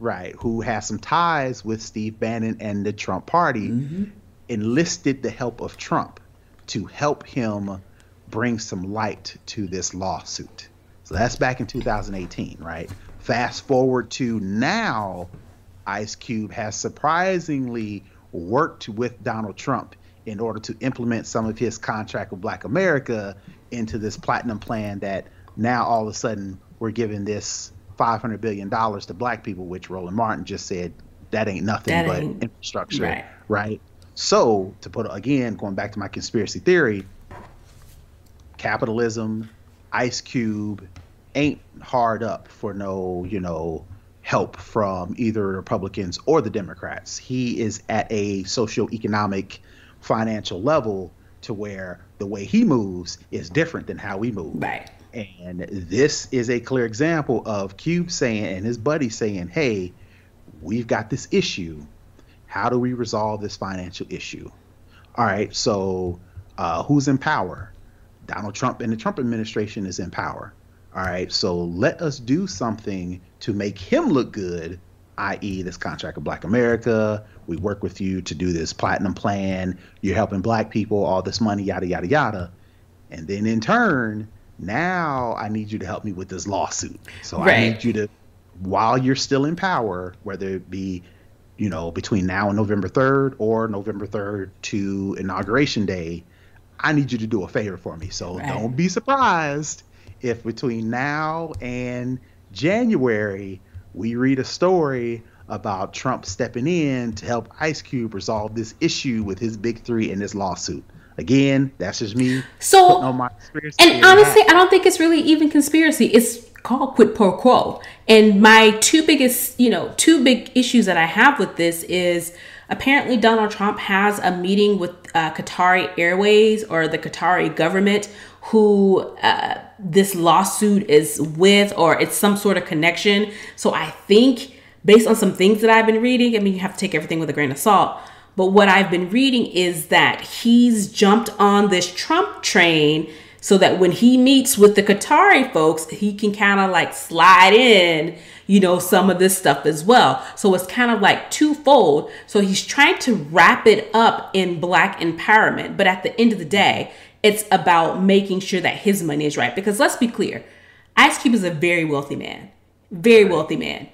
Right, who has some ties with Steve Bannon and the Trump party, mm-hmm. enlisted the help of Trump to help him bring some light to this lawsuit. So that's back in 2018, right? Fast forward to now, Ice Cube has surprisingly worked with Donald Trump in order to implement some of his contract with Black America into this platinum plan that now all of a sudden we're giving this $500 billion to black people, which Roland Martin just said that ain't nothing that but ain't, infrastructure, right. right? So, to put again, going back to my conspiracy theory, capitalism, Ice Cube ain't hard up for no, you know, help from either Republicans or the Democrats. He is at a socioeconomic financial level to where the way he moves is different than how we move. Right. And this is a clear example of Cube saying and his buddy saying, "Hey, we've got this issue. How do we resolve this financial issue?" All right, so uh, who's in power? Donald Trump and the Trump administration is in power. All right, so let us do something to make him look good, i.e., this contract with Black America. We work with you to do this platinum plan. You're helping black people, all this money, yada, yada, yada. And then in turn, now I need you to help me with this lawsuit. So right. I need you to, while you're still in power, whether it be, you know, between now and November 3rd or November 3rd to Inauguration Day, I need you to do a favor for me. So right. don't be surprised if between now and January we read a story about Trump stepping in to help Ice Cube resolve this issue with his big three in this lawsuit. Again, that's just me. So, and honestly, I don't think it's really even conspiracy. It's called quid pro quo. And my two biggest, you know, two big issues that I have with this is apparently Donald Trump has a meeting with uh, Qatari Airways or the Qatari government who uh, this lawsuit is with or it's some sort of connection. So I think based on some things that I've been reading, I mean, you have to take everything with a grain of salt. But what I've been reading is that he's jumped on this Trump train so that when he meets with the Qatari folks, he can kind of like slide in, you know, some of this stuff as well. So it's kind of like twofold. So he's trying to wrap it up in black empowerment. But at the end of the day, it's about making sure that his money is right. Because let's be clear, Ice Cube is a very wealthy man, very wealthy man.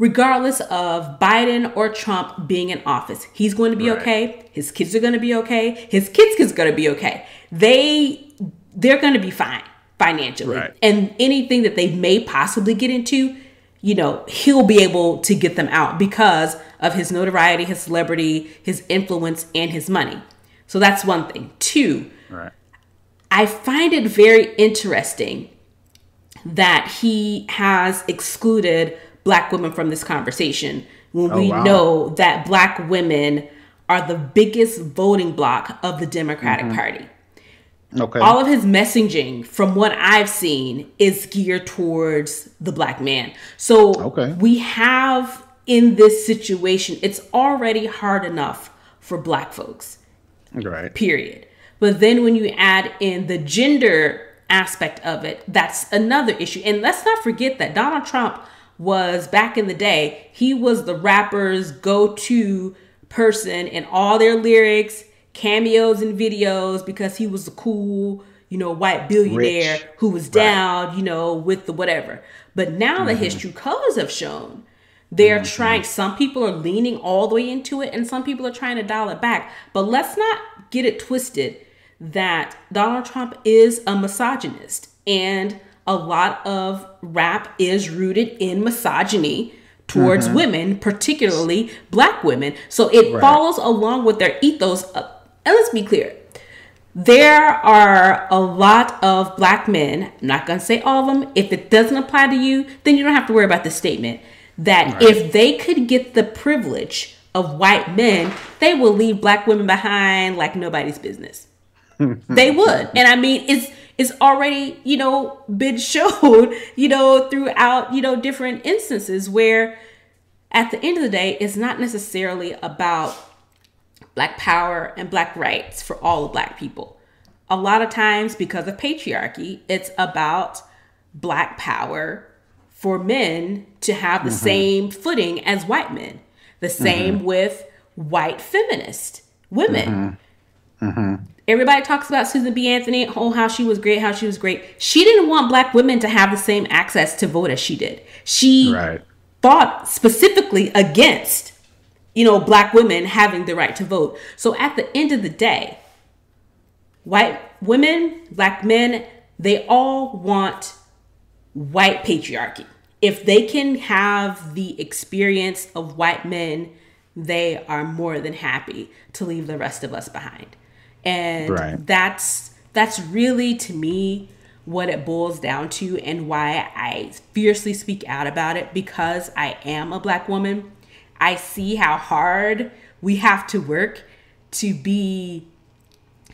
Regardless of Biden or Trump being in office, he's going to be right. okay. His kids are going to be okay. His kids kids are going to be okay. They they're going to be fine financially, right. and anything that they may possibly get into, you know, he'll be able to get them out because of his notoriety, his celebrity, his influence, and his money. So that's one thing. Two, Right. I find it very interesting that he has excluded black women from this conversation when oh, we wow. know that black women are the biggest voting block of the Democratic mm-hmm. Party. Okay. All of his messaging, from what I've seen, is geared towards the black man. So okay. we have in this situation, it's already hard enough for black folks. Right. Period. But then when you add in the gender aspect of it, that's another issue. And let's not forget that Donald Trump was back in the day, he was the rapper's go to person in all their lyrics, cameos, and videos because he was the cool, you know, white billionaire Rich. who was down, right. you know, with the whatever. But now mm-hmm. the his true colors have shown. They're mm-hmm. trying, some people are leaning all the way into it, and some people are trying to dial it back. But let's not get it twisted that Donald Trump is a misogynist. And a lot of rap is rooted in misogyny towards mm-hmm. women, particularly black women. So it right. follows along with their ethos. Uh, and let's be clear there are a lot of black men, I'm not going to say all of them. If it doesn't apply to you, then you don't have to worry about the statement. That right. if they could get the privilege of white men, they will leave black women behind like nobody's business. they would. And I mean, it's it's already, you know, been shown, you know, throughout, you know, different instances where at the end of the day, it's not necessarily about black power and black rights for all black people. A lot of times, because of patriarchy, it's about black power for men to have the mm-hmm. same footing as white men. The same mm-hmm. with white feminist women. Mm-hmm. Everybody talks about Susan B. Anthony, oh, how she was great, how she was great. She didn't want black women to have the same access to vote as she did. She right. fought specifically against, you know, black women having the right to vote. So at the end of the day, white women, black men, they all want white patriarchy. If they can have the experience of white men, they are more than happy to leave the rest of us behind and right. that's that's really to me what it boils down to and why I fiercely speak out about it because I am a black woman. I see how hard we have to work to be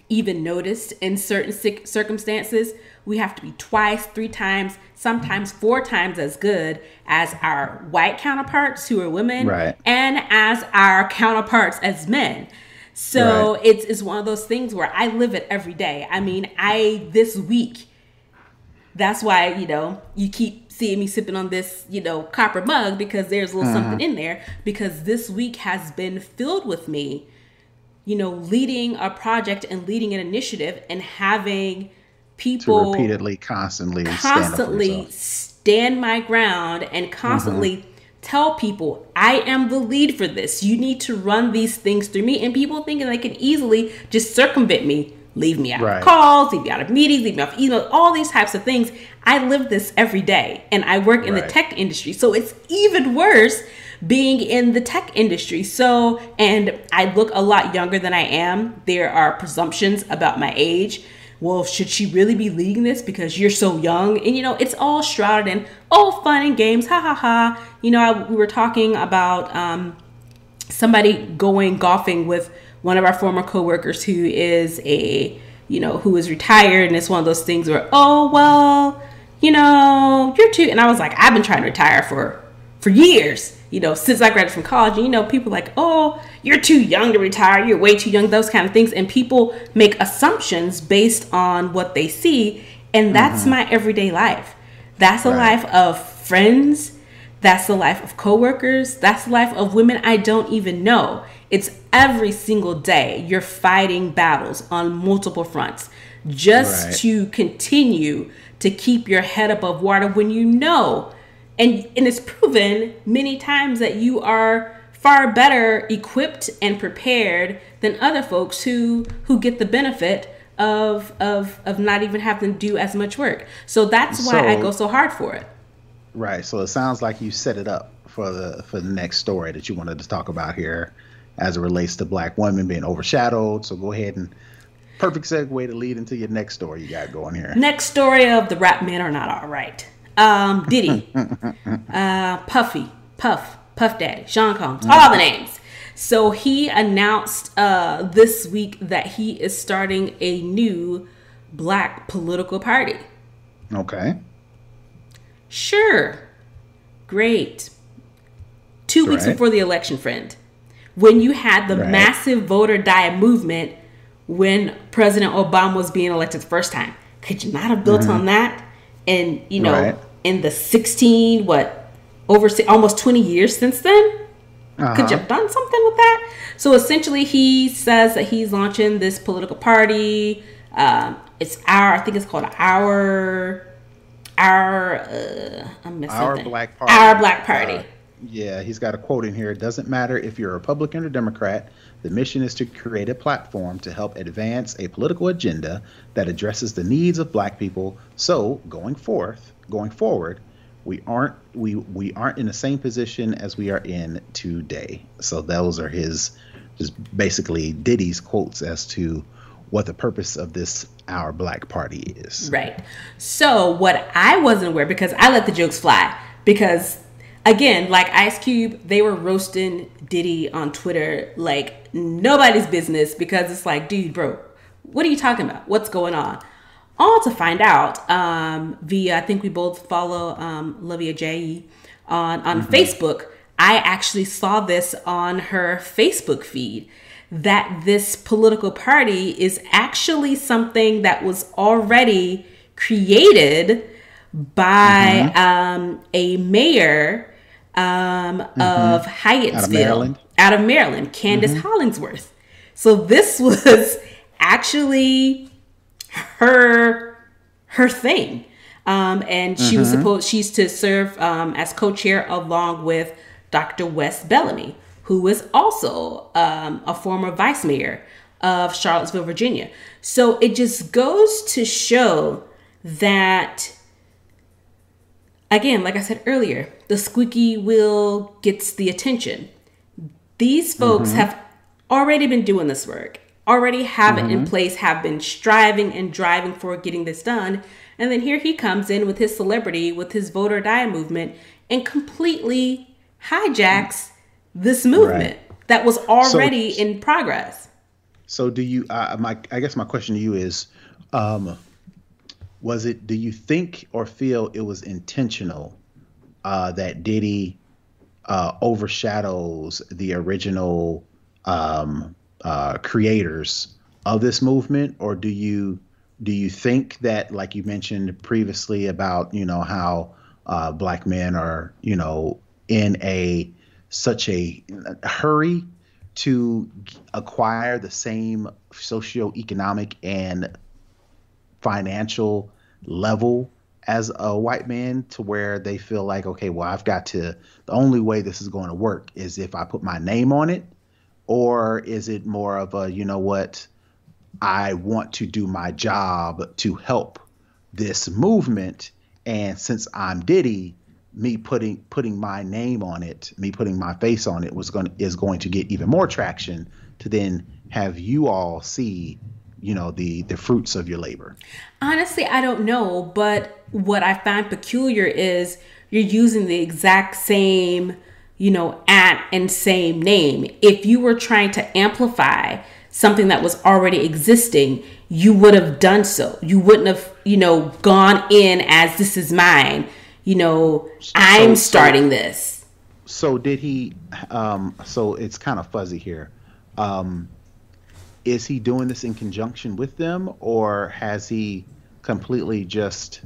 even noticed in certain circumstances. We have to be twice, three times, sometimes four times as good as our white counterparts who are women right. and as our counterparts as men. So right. it's it's one of those things where I live it every day. I mean, I this week. That's why you know you keep seeing me sipping on this you know copper mug because there's a little uh-huh. something in there because this week has been filled with me, you know, leading a project and leading an initiative and having people repeatedly, constantly, constantly stand, stand my ground and constantly. Uh-huh tell people I am the lead for this. You need to run these things through me. And people thinking they can easily just circumvent me, leave me out right. of calls, leave me out of meetings, leave me off emails, all these types of things. I live this every day and I work in right. the tech industry. So it's even worse being in the tech industry. So, and I look a lot younger than I am. There are presumptions about my age well, should she really be leading this because you're so young? And you know, it's all shrouded in oh, fun and games, ha ha ha. You know, I, we were talking about um, somebody going golfing with one of our former coworkers who is a you know who is retired, and it's one of those things where oh well, you know, you're too. And I was like, I've been trying to retire for for years you know, since I graduated from college, and you know, people like, oh, you're too young to retire, you're way too young, those kind of things. And people make assumptions based on what they see. And that's mm-hmm. my everyday life. That's the right. life of friends. That's the life of coworkers. That's the life of women I don't even know. It's every single day you're fighting battles on multiple fronts just right. to continue to keep your head above water when you know and and it's proven many times that you are far better equipped and prepared than other folks who who get the benefit of of of not even having to do as much work. So that's why so, I go so hard for it. Right. So it sounds like you set it up for the for the next story that you wanted to talk about here as it relates to black women being overshadowed. So go ahead and perfect segue to lead into your next story you got going here. Next story of the rap men are not all right um, Diddy, uh, Puffy, Puff, Puff Daddy, Sean Combs, all the names. So he announced uh, this week that he is starting a new black political party. Okay. Sure. Great. Two right. weeks before the election, friend, when you had the right. massive vote or die movement when President Obama was being elected the first time, could you not have built mm-hmm. on that? And, you know, right in the 16 what over almost 20 years since then. Uh-huh. Could you have done something with that? So essentially, he says that he's launching this political party. Um, it's our, I think it's called our, our, uh, I'm missing Our something. Black Party. Our Black Party. Uh, yeah, he's got a quote in here. It doesn't matter if you're a Republican or Democrat. The mission is to create a platform to help advance a political agenda that addresses the needs of Black people. So, going forth, going forward, we aren't we we aren't in the same position as we are in today. So those are his just basically Diddy's quotes as to what the purpose of this our black party is. Right. So what I wasn't aware because I let the jokes fly because again, like Ice Cube, they were roasting Diddy on Twitter like nobody's business because it's like, dude, bro, what are you talking about? What's going on? All to find out um, via I think we both follow um, Livia J on on Facebook. I actually saw this on her Facebook feed that this political party is actually something that was already created by um, a mayor um, of Hyattsville, Out of Maryland. out of Maryland, Candace Hollingsworth. So this was actually her her thing. Um, and she was supposed she's to serve um, as co-chair along with Dr. Wes Bellamy, who is also um, a former vice mayor of Charlottesville, Virginia. So it just goes to show that again, like I said earlier, the squeaky wheel gets the attention. These folks have already been doing this work, already have it in place, have been striving and driving for getting this done. And then here he comes in with his celebrity, with his vote or die movement, and completely hijacks this movement that was already in progress. So do you uh, my I guess my question to you is um was it do you think or feel it was intentional uh that Diddy uh overshadows the original um uh creators of this movement? Or do you do you think that like you mentioned previously about you know how uh black men are you know in a such a hurry to acquire the same socioeconomic and financial level as a white man to where they feel like okay well I've got to the only way this is going to work is if I put my name on it or is it more of a you know what I want to do my job to help this movement and since I'm Diddy me putting putting my name on it, me putting my face on it was going is going to get even more traction to then have you all see, you know, the the fruits of your labor. Honestly, I don't know, but what I find peculiar is you're using the exact same, you know, at and same name. If you were trying to amplify something that was already existing, you would have done so. You wouldn't have, you know, gone in as this is mine. You know, I'm so- starting this. So did he? Um, so it's kind of fuzzy here. Um, is he doing this in conjunction with them, or has he completely just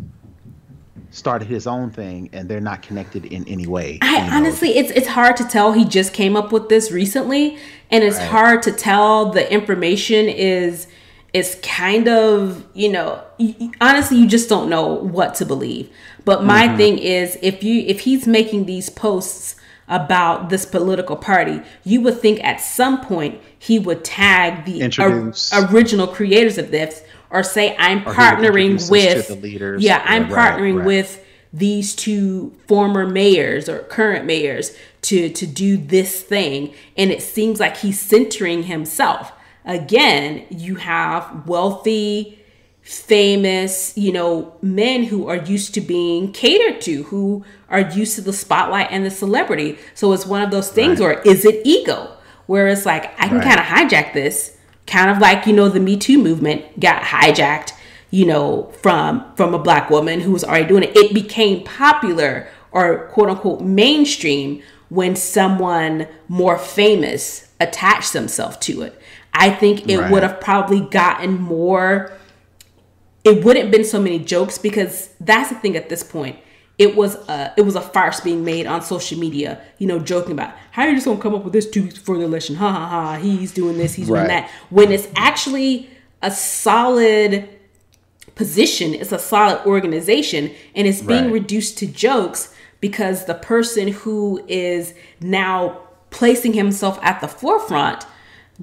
started his own thing and they're not connected in any way? I you know? honestly, it's it's hard to tell. He just came up with this recently, and it's Right. hard to tell. The information is is kind of you know honestly you just don't know what to believe but my Mm-hmm. thing is if you if he's making these posts about this political party you would think at some point he would tag the or- original creators of this or say i'm Or partnering with the leaders. yeah i'm Yeah, right, partnering right. with these two former mayors or current mayors to to do this thing and it seems like he's centering himself again you have wealthy famous you know men who are used to being catered to who are used to the spotlight and the celebrity so it's one of those things Right. is it ego where it's like i can Right. kind of hijack this kind of like you know the me too movement got hijacked you know from from a black woman who was already doing it. It became popular or quote unquote mainstream when someone more famous attached themselves to it. I think it Right. would have probably gotten more it wouldn't been so many jokes because that's the thing at this point it was a it was a farce being made on social media, you know, joking about how are you just gonna come up with this two weeks before the election? Ha ha ha! He's doing this, he's doing that. When it's actually a solid position, it's a solid organization, and it's being right. reduced to jokes because the person who is now placing himself at the forefront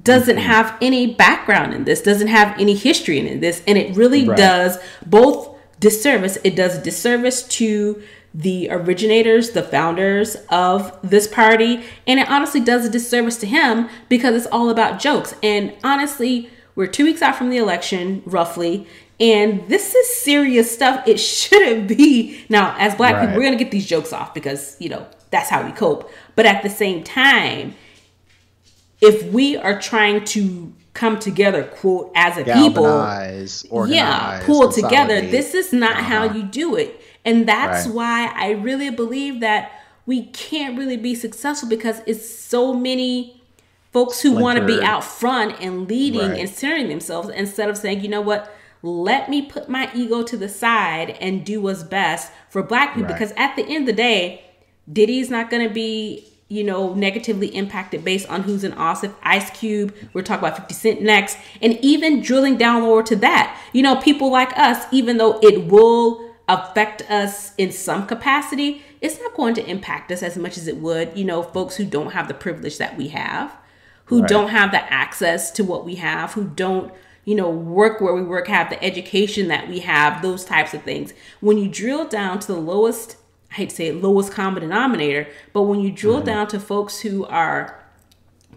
doesn't mm-hmm. have any background in this, doesn't have any history in this, and it really right. does both disservice. It does disservice to the originators, the founders of this party, and it honestly does a disservice to him because it's all about jokes. And honestly, we're two weeks out from the election, roughly, and this is serious stuff. It shouldn't be. Now, as black right. people, we're going to get these jokes off because, you know, that's how we cope. But at the same time, if we are trying to come together, quote, as a Galvanize, people, yeah, pull together. This is not uh-huh. how you do it. And that's right. why I really believe that we can't really be successful because it's so many folks who want to be out front and leading right. and centering themselves instead of saying, you know what, let me put my ego to the side and do what's best for black people. Right. Because at the end of the day, Diddy's not going to be you know, negatively impacted based on who's in office. Ice Cube, we're talking about 50 Cent next, and even drilling down lower to that. You know, people like us, even though it will affect us in some capacity, it's not going to impact us as much as it would, you know, folks who don't have the privilege that we have, who right. don't have the access to what we have, who don't you know, work where we work, have the education that we have, those types of things. When you drill down to the lowest I hate to say it, lowest common denominator, but when you drill mm-hmm. down to folks who are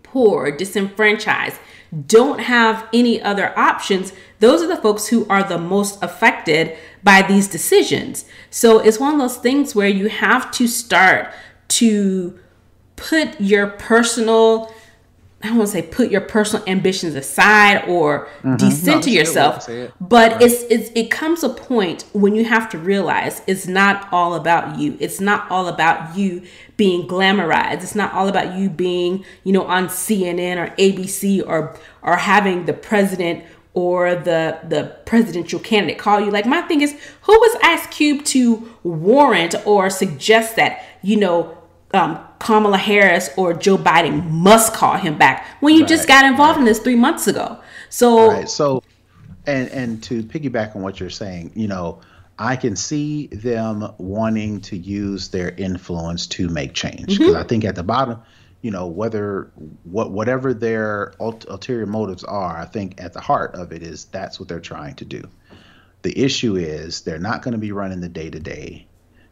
poor, disenfranchised, don't have any other options, those are the folks who are the most affected by these decisions. So it's one of those things where you have to start to put your personal I don't want to say put your personal ambitions aside or mm-hmm. decenter no, yourself, it. but right. it's, it's it comes a point when you have to realize it's not all about you. It's not all about you being glamorized. It's not all about you being, you know, on CNN or ABC or or having the president or the the presidential candidate call you. Like my thing is, who was Ice Cube to warrant or suggest that, you know, um, Kamala Harris or Joe Biden must call him back when you right, just got involved right. in this three months ago. So, right. So, and and to piggyback on what you're saying, you know, I can see them wanting to use their influence to make change because mm-hmm. I think at the bottom, you know, whether what whatever their ulterior motives are, I think at the heart of it is that's what they're trying to do. The issue is they're not going to be running the day to day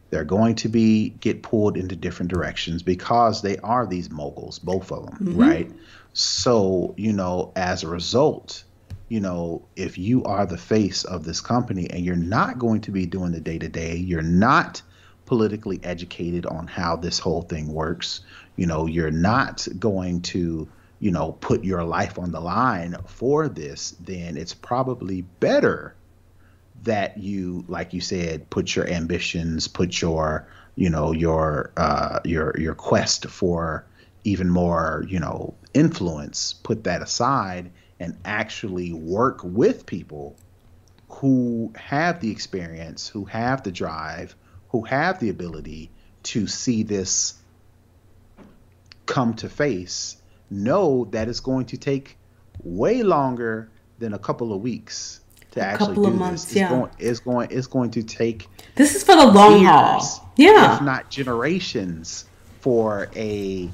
they're going to be get pulled into different directions because they are these moguls, both of them, mm-hmm. right? So, you know, as a result, you know, if you are the face of this company and you're not going to be doing the day to day, you're not politically educated on how this whole thing works, you know, you're not going to, you know, put your life on the line for this, then it's probably better that you like you said put your ambitions put your you know your uh your your quest for even more you know influence put that aside and actually work with people who have the experience who have the drive who have the ability to see this come to face know that it's going to take way longer than a couple of weeks to a actually do months, this. It's yeah. going it's going it's going to take This is for the long years, haul. Yeah. If not generations for a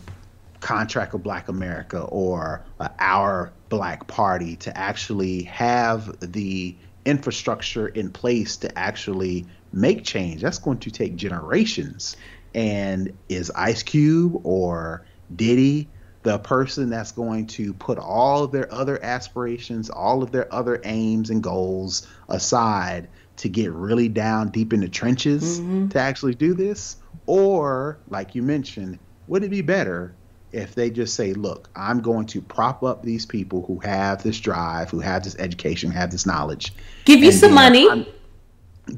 contract of black America or our black party to actually have the infrastructure in place to actually make change. That's going to take generations. And is Ice Cube or Diddy the person that's going to put all of their other aspirations, all of their other aims and goals aside to get really down deep in the trenches mm-hmm. to actually do this? Or, like you mentioned, would it be better if they just say, look, I'm going to prop up these people who have this drive, who have this education, have this knowledge, give you some money, I'm,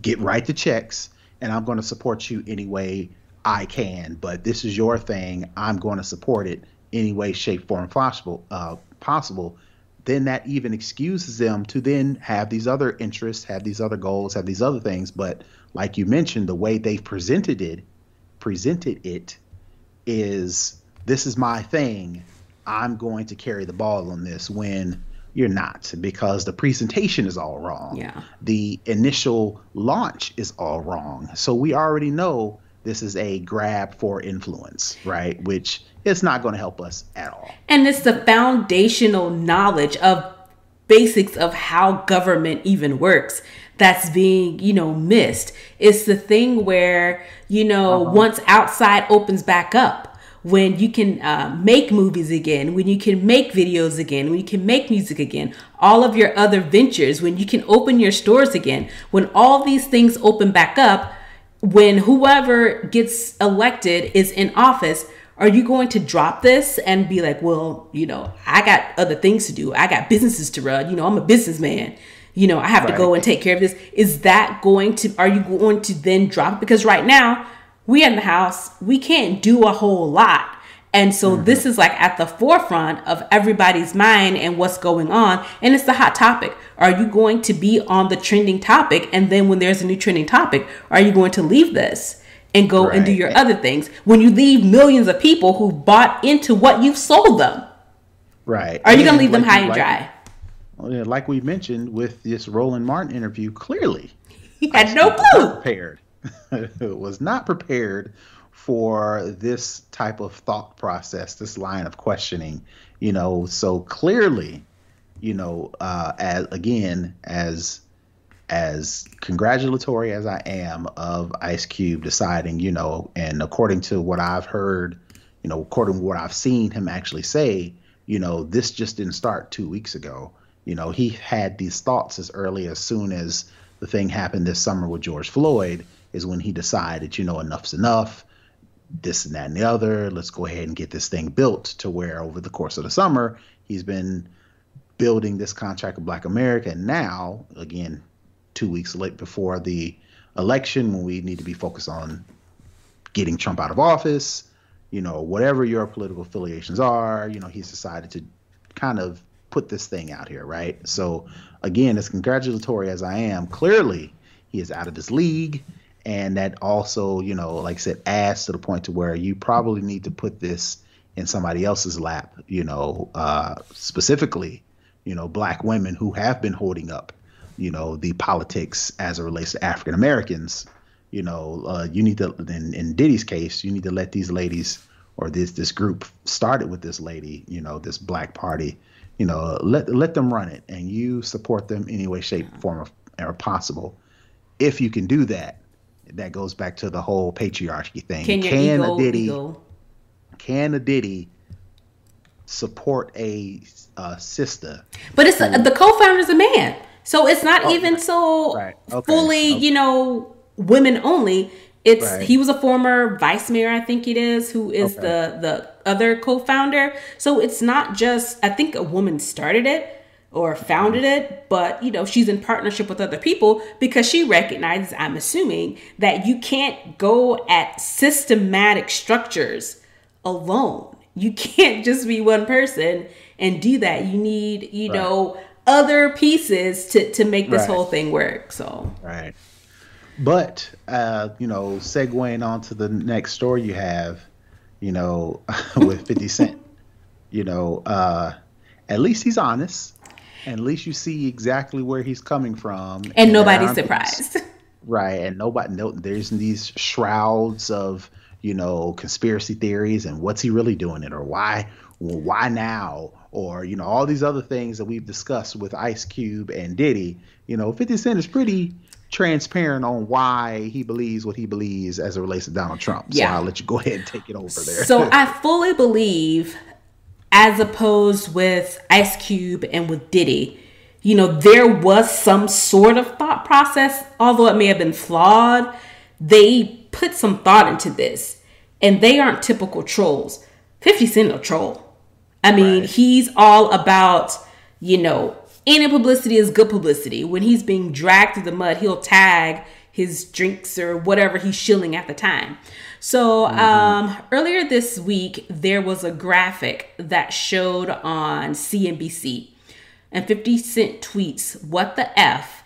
get write the checks, and I'm going to support you any way I can. But this is your thing. I'm going to support it any way, shape, form possible. Uh, possible. then that even excuses them to then have these other interests, have these other goals, have these other things. But like you mentioned, the way they've presented it, presented it, is this is my thing. I'm going to carry the ball on this when you're not because the presentation is all wrong. Yeah. The initial launch is all wrong. So we already know this is a grab for influence, right? Which is not going to help us at all. And it's the foundational knowledge of basics of how government even works that's being, you know, missed. It's the thing where, you know, uh-huh. once outside opens back up, when you can uh, make movies again, when you can make videos again, when you can make music again, all of your other ventures, when you can open your stores again, when all these things open back up, when whoever gets elected is in office, are you going to drop this and be like, well, you know, I got other things to do. I got businesses to run. You know, I'm a businessman. You know, I have right. to go and take care of this. Is that going to, are you going to then drop? Because right now, we in the house, we can't do a whole lot. And so mm-hmm. this is like at the forefront of everybody's mind and what's going on. And it's the hot topic. Are you going to be on the trending topic? And then when there's a new trending topic, are you going to leave this and go right. and do your other things? When you leave millions of people who bought into what you've sold them. Right. Are you going to leave like, them high and dry? Like we mentioned with this Roland Martin interview, clearly he had no clue. Prepared. was not prepared for this type of thought process, this line of questioning. You know, so clearly, you know, uh, as again as as congratulatory as I am of Ice Cube deciding, you know, and according to what I've heard, you know, according to what I've seen him actually say, you know, this just didn't start two weeks ago. You know, he had these thoughts as early as soon as the thing happened this summer with George Floyd is when he decided, you know, enough's enough, this and that and the other. Let's go ahead and get this thing built to where over the course of the summer, he's been building this contract with Black America. And now, again, two weeks late before the election, when we need to be focused on getting Trump out of office, you know, whatever your political affiliations are, you know, he's decided to kind of put this thing out here, right? So, again, as congratulatory as I am, clearly he is out of this league and that also you know like i said adds to the point to where you probably need to put this in somebody else's lap you know uh, specifically you know black women who have been holding up you know the politics as it relates to african americans. You know uh, you need to in, in diddy's case you need to let these ladies or this this group started with this lady you know this black party you know let let them run it and you support them any way shape form of, or possible. If you can do that that goes back to the whole patriarchy thing. Can, can ego, a Diddy ego. can a Diddy support a uh, sister? But it's a, the co-founder is a man, so it's not oh, even right. so right. okay. fully, okay. you know, women only. It's right. he was a former vice mayor, I think it is, who is okay. the the other co-founder. So it's not just I think a woman started it or founded it, but you know, she's in partnership with other people because she recognizes, I'm assuming, that you can't go at systematic structures alone. You can't just be one person and do that. You need, you right. know, other pieces to to make this right. whole thing work. So Right. But uh, you know, segueing on to the next story you have, you know, with 50 Cent, you know, uh at least he's honest at least you see exactly where he's coming from. And, and nobody's surprised. Right. And nobody, no, there's these shrouds of, you know, conspiracy theories and what's he really doing it or why, well, why now? Or, you know, all these other things that we've discussed with Ice Cube and Diddy. You know, 50 Cent is pretty transparent on why he believes what he believes as it relates to Donald Trump. So yeah. I'll let you go ahead and take it over there. So I fully believe as opposed with Ice Cube and with Diddy. You know, there was some sort of thought process, although it may have been flawed. They put some thought into this, and they aren't typical trolls. 50 Cent a troll. I mean, right. he's all about, you know, any publicity is good publicity. When he's being dragged through the mud, he'll tag his drinks or whatever he's shilling at the time. So mm-hmm. um, earlier this week, there was a graphic that showed on CNBC And 50 Cent tweets, What the F?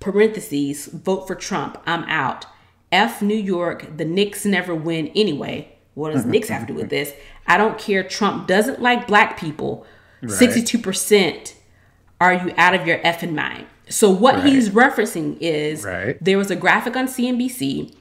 Parentheses, vote for Trump. I'm out. F New York. The Knicks never win anyway. What does Knicks have to do with this? I don't care. Trump doesn't like black people. Right. 62% are you out of your f effing mind? So what right. he's referencing is right. there was a graphic on CNBC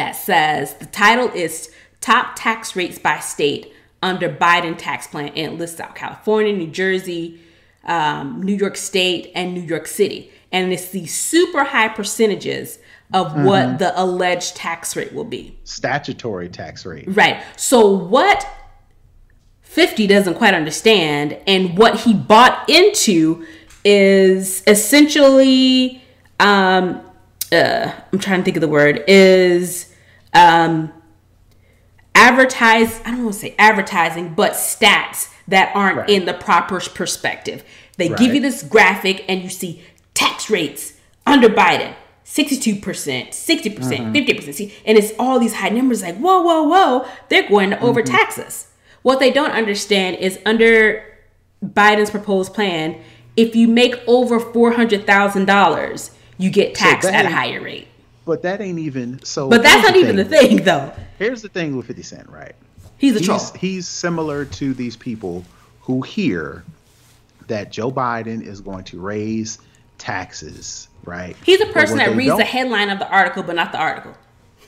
that says the title is top tax rates by state under Biden tax plan and it lists out California, New Jersey, um, New York State, and New York City. And it's the super high percentages of mm-hmm. what the alleged tax rate will be. Statutory tax rate. Right. So what 50 doesn't quite understand and what he bought into is essentially um uh I'm trying to think of the word is um advertise I don't want to say advertising but stats that aren't right. in the proper perspective. They right. give you this graphic and you see tax rates under Biden 62%, 60%, percent 50%. See, and it's all these high numbers like, whoa, whoa, whoa, they're going to mm-hmm. overtax us. What they don't understand is under Biden's proposed plan, if you make over $400,000, you get taxed so at a higher rate. But that ain't even so. But that's not the even the thing, though. Here's the thing with 50 Cent, right? He's a he's, troll. He's similar to these people who hear that Joe Biden is going to raise taxes right? He's a person that reads the headline of the article, but not the article.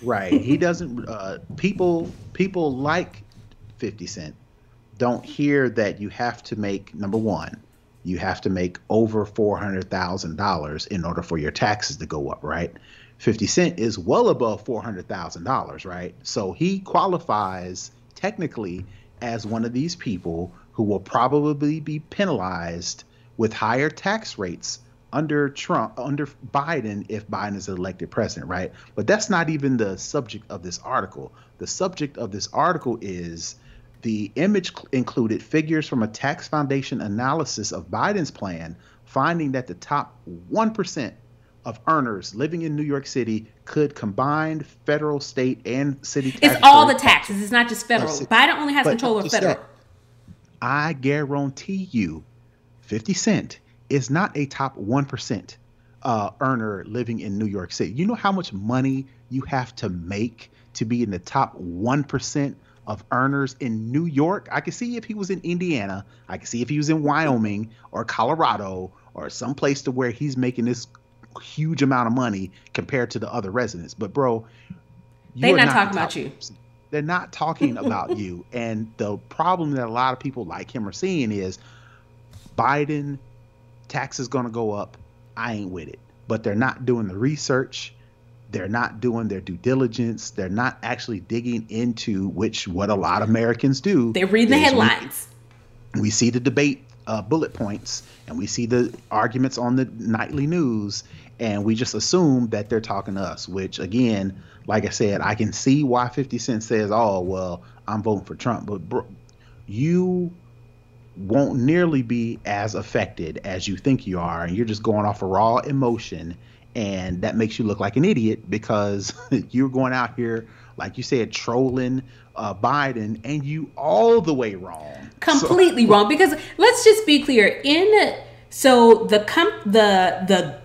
Right. He doesn't. Uh, people people like Fifty Cent don't hear that you have to make number one, you have to make over four hundred thousand dollars in order for your taxes to go up, right? 50 Cent is well above $400,000, right? So he qualifies technically as one of these people who will probably be penalized with higher tax rates under Trump, under Biden, if Biden is elected president, right? But that's not even the subject of this article. The subject of this article is the image included figures from a tax foundation analysis of Biden's plan, finding that the top 1% of earners living in New York City could combine federal, state, and city taxes. It's all the taxes. It's not just federal. Biden only has control of federal. That, I guarantee you, 50 Cent is not a top 1% uh, earner living in New York City. You know how much money you have to make to be in the top 1% of earners in New York? I could see if he was in Indiana, I could see if he was in Wyoming or Colorado or some place to where he's making this huge amount of money compared to the other residents. But bro, they're not, not talking about you. They're not talking about you. And the problem that a lot of people like him are seeing is Biden tax is going to go up. I ain't with it. But they're not doing the research. They're not doing their due diligence. They're not actually digging into which what a lot of Americans do. They read the headlines. We, we, see the debate uh, bullet points and we see the arguments on the nightly news and we just assume that they're talking to us which again like i said i can see why 50 cent says oh well i'm voting for trump. But bro, you won't nearly be as affected as you think you are and you're just going off a raw emotion and that makes you look like an idiot because you're going out here like you said trolling uh, biden and you all the way wrong completely so. wrong because let's just be clear in so the comp the the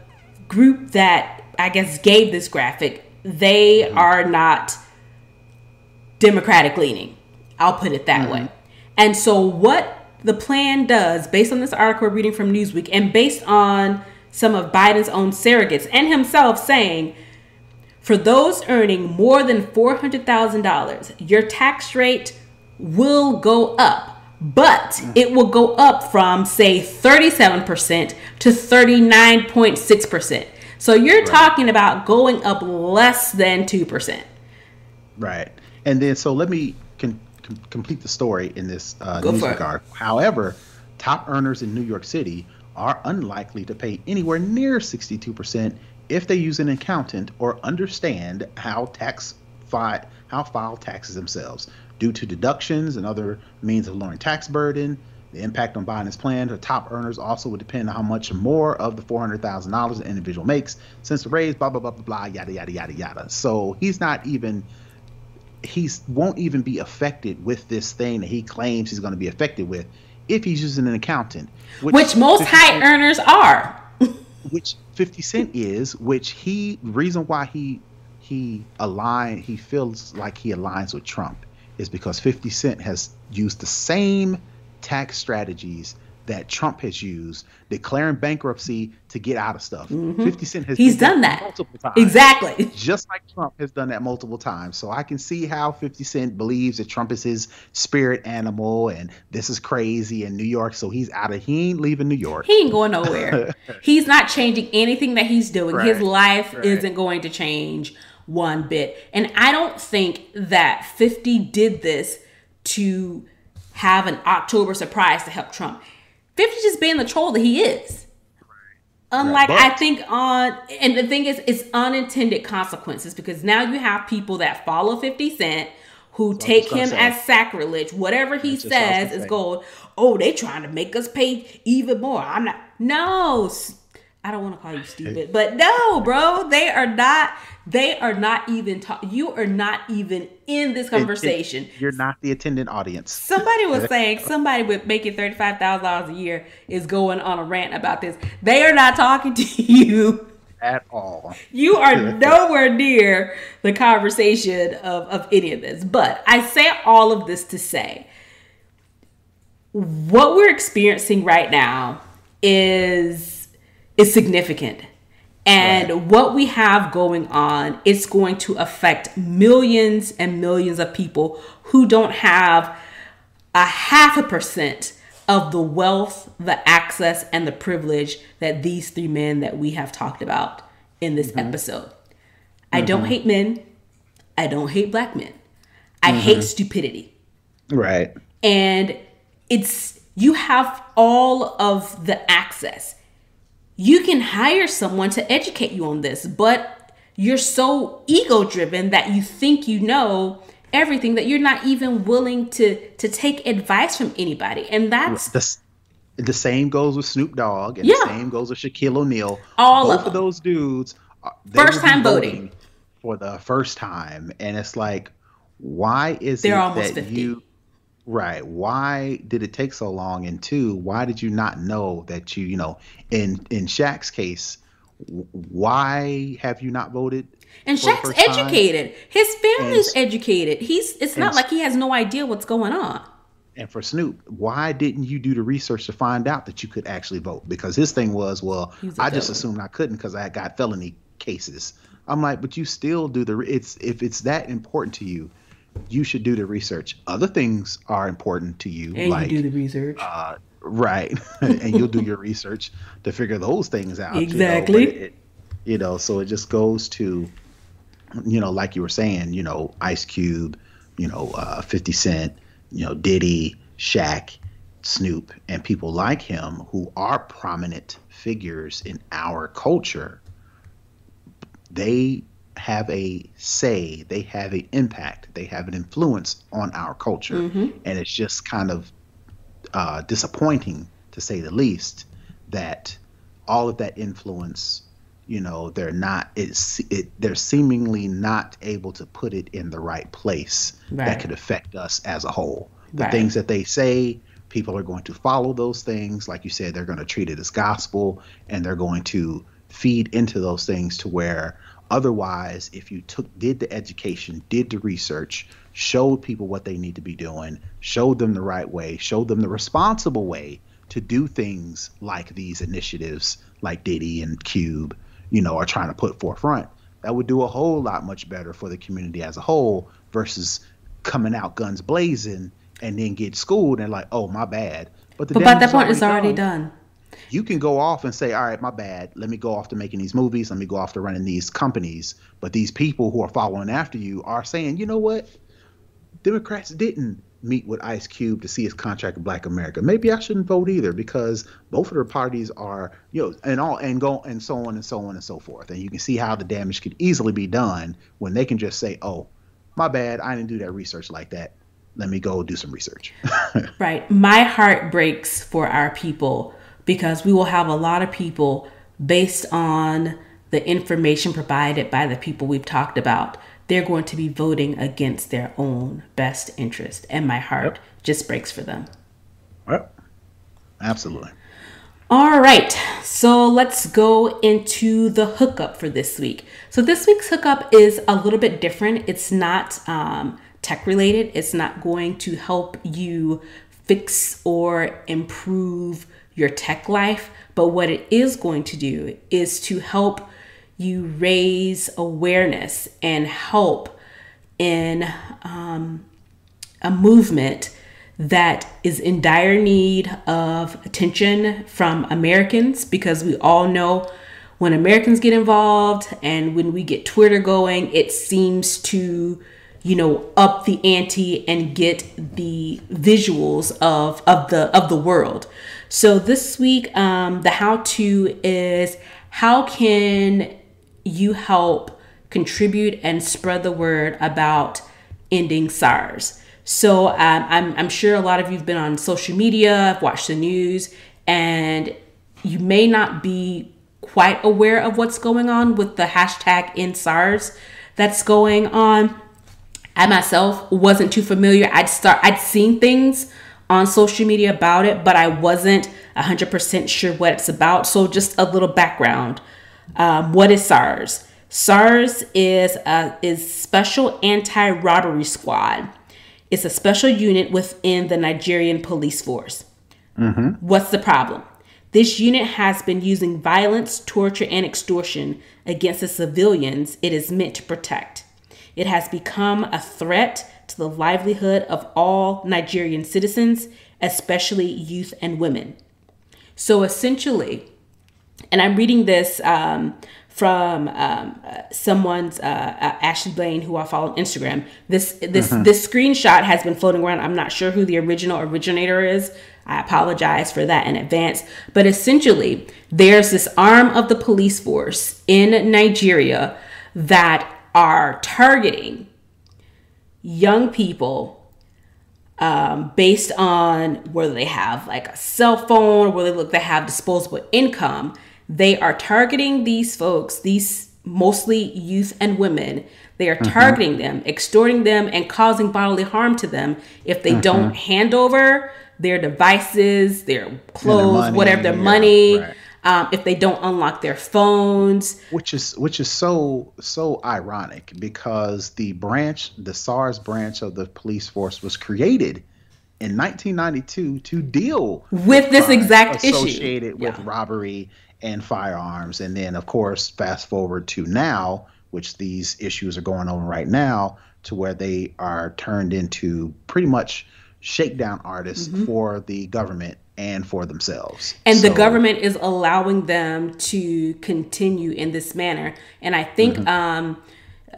group that i guess gave this graphic they mm-hmm. are not democratic leaning i'll put it that mm-hmm. way and so what the plan does, based on this article we're reading from Newsweek, and based on some of Biden's own surrogates and himself saying, for those earning more than $400,000, your tax rate will go up, but it will go up from, say, 37% to 39.6%. So you're right. talking about going up less than 2%. Right. And then, so let me com- complete the story in this uh, news regard. However, top earners in New York City are unlikely to pay anywhere near 62% if they use an accountant or understand how tax fi- how file taxes themselves due to deductions and other means of lowering tax burden. The impact on Biden's plan to top earners also would depend on how much more of the $400,000 an individual makes since the raise, blah, blah, blah, blah, blah, yada, yada, yada, yada. So he's not even he won't even be affected with this thing that he claims he's going to be affected with if he's using an accountant, which, which most high earners are. Which 50 Cent is, which he reason why he he align he feels like he aligns with Trump is because 50 Cent has used the same tax strategies that Trump has used, declaring bankruptcy to get out of stuff. Mm-hmm. 50 Cent has He's done that multiple times. Exactly. Just like Trump has done that multiple times. So I can see how 50 Cent believes that Trump is his spirit animal and this is crazy in New York. So he's out of he ain't leaving New York. He ain't going nowhere. he's not changing anything that he's doing. Right. His life right. isn't going to change one bit. And I don't think that 50 did this to have an October surprise to help Trump. 50 just being the troll that he is. Unlike I think on and the thing is it's unintended consequences because now you have people that follow 50 Cent who so take him say. as sacrilege. Whatever he says is gold. Oh, they trying to make us pay even more. I'm not no I don't want to call you stupid, but no, bro, they are not. They are not even. Ta- you are not even in this conversation. It, it, you're not the attendant audience. Somebody was saying somebody with making thirty five thousand dollars a year is going on a rant about this. They are not talking to you at all. You are nowhere near the conversation of of any of this. But I say all of this to say, what we're experiencing right now is is significant. And right. what we have going on is going to affect millions and millions of people who don't have a half a percent of the wealth, the access, and the privilege that these three men that we have talked about in this mm-hmm. episode. I mm-hmm. don't hate men. I don't hate black men. I mm-hmm. hate stupidity. Right. And it's, you have all of the access you can hire someone to educate you on this, but you're so ego driven that you think you know everything that you're not even willing to to take advice from anybody. And that's the, the same goes with Snoop Dogg and yeah. the same goes with Shaquille O'Neal. All Both of, of those dudes uh, first time voting. voting for the first time and it's like why is They're it that 50. you Right. Why did it take so long? And two, why did you not know that you, you know, in in Shaq's case, why have you not voted? And Shaq's educated. Time? His family's and, educated. He's it's not like he has no idea what's going on. And for Snoop, why didn't you do the research to find out that you could actually vote? Because his thing was, well, I just assumed I couldn't because I got felony cases. I'm like, but you still do the. It's if it's that important to you, you should do the research. Other things are important to you, and like you do the research, uh, right? and you'll do your research to figure those things out. Exactly. You know, it, you know, so it just goes to, you know, like you were saying, you know, Ice Cube, you know, uh, Fifty Cent, you know, Diddy, Shaq, Snoop, and people like him who are prominent figures in our culture. They have a say, they have an impact, they have an influence on our culture. Mm-hmm. And it's just kind of uh, disappointing, to say the least, that all of that influence, you know, they're not, it's, it, they're seemingly not able to put it in the right place right. that could affect us as a whole. The right. things that they say, people are going to follow those things. Like you said, they're going to treat it as gospel and they're going to feed into those things to where Otherwise, if you took did the education, did the research, showed people what they need to be doing, showed them the right way, showed them the responsible way to do things like these initiatives, like Diddy and Cube, you know, are trying to put forefront, that would do a whole lot much better for the community as a whole versus coming out guns blazing and then get schooled and like, oh my bad. But, but by that point, it's already done. You can go off and say, all right, my bad. Let me go off to making these movies. Let me go off to running these companies. But these people who are following after you are saying, you know what? Democrats didn't meet with Ice Cube to see his contract with Black America. Maybe I shouldn't vote either because both of their parties are, you know, and all and go and so on and so on and so forth. And you can see how the damage could easily be done when they can just say, oh, my bad. I didn't do that research like that. Let me go do some research. right. My heart breaks for our people because we will have a lot of people based on the information provided by the people we've talked about. They're going to be voting against their own best interest. And my heart yep. just breaks for them. Well, Absolutely. All right, so let's go into the hookup for this week. So, this week's hookup is a little bit different. It's not um, tech related, it's not going to help you fix or improve your tech life, but what it is going to do is to help you raise awareness and help in um, a movement that is in dire need of attention from Americans because we all know when Americans get involved and when we get Twitter going, it seems to, you know, up the ante and get the visuals of of the of the world. So this week, um, the how to is how can you help contribute and spread the word about ending SARS. So um, I'm, I'm sure a lot of you've been on social media, I've watched the news, and you may not be quite aware of what's going on with the hashtag end SARS that's going on. I myself wasn't too familiar. I'd start I'd seen things on social media about it, but I wasn't 100% sure what it's about. So just a little background. Um, what is SARS? SARS is a is Special Anti-Robbery Squad. It's a special unit within the Nigerian police force. Mm-hmm. What's the problem? This unit has been using violence, torture, and extortion against the civilians it is meant to protect. It has become a threat to the livelihood of all Nigerian citizens, especially youth and women. So essentially, and I'm reading this um, from um, uh, someone's uh, uh, Ashley Blaine, who I follow on Instagram. This this mm-hmm. this screenshot has been floating around. I'm not sure who the original originator is. I apologize for that in advance. But essentially, there's this arm of the police force in Nigeria that are targeting young people um, based on whether they have like a cell phone, or whether they look they have disposable income they are targeting these folks, these mostly youth and women. They are mm-hmm. targeting mm-hmm. them, extorting them, and causing bodily harm to them if they mm-hmm. don't hand over their devices, their clothes, their money, whatever their yeah, money. Right. Um, if they don't unlock their phones, which is which is so so ironic because the branch, the SARS branch of the police force, was created in 1992 to deal with, with this exact associated issue associated with yeah. robbery and firearms. And then, of course, fast forward to now, which these issues are going on right now, to where they are turned into pretty much shakedown artists mm-hmm. for the government and for themselves. And so, the government is allowing them to continue in this manner. And I think mm-hmm. um,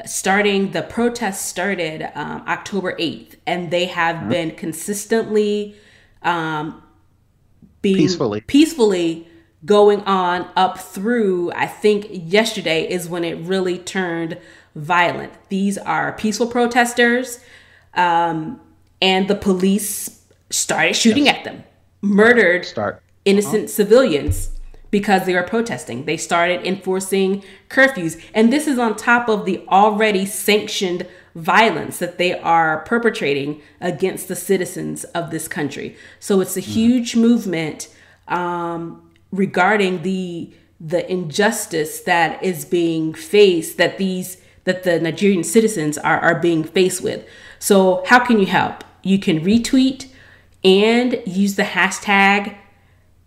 starting the protests started um, October 8th, and they have mm-hmm. been consistently um, being peacefully peacefully going on up through, I think yesterday is when it really turned violent. These are peaceful protesters, um, and the police started shooting yes. at them, murdered Start. innocent oh. civilians because they were protesting. They started enforcing curfews. And this is on top of the already sanctioned violence that they are perpetrating against the citizens of this country. So it's a mm-hmm. huge movement. Um, regarding the the injustice that is being faced that these that the Nigerian citizens are, are being faced with. So how can you help? You can retweet and use the hashtag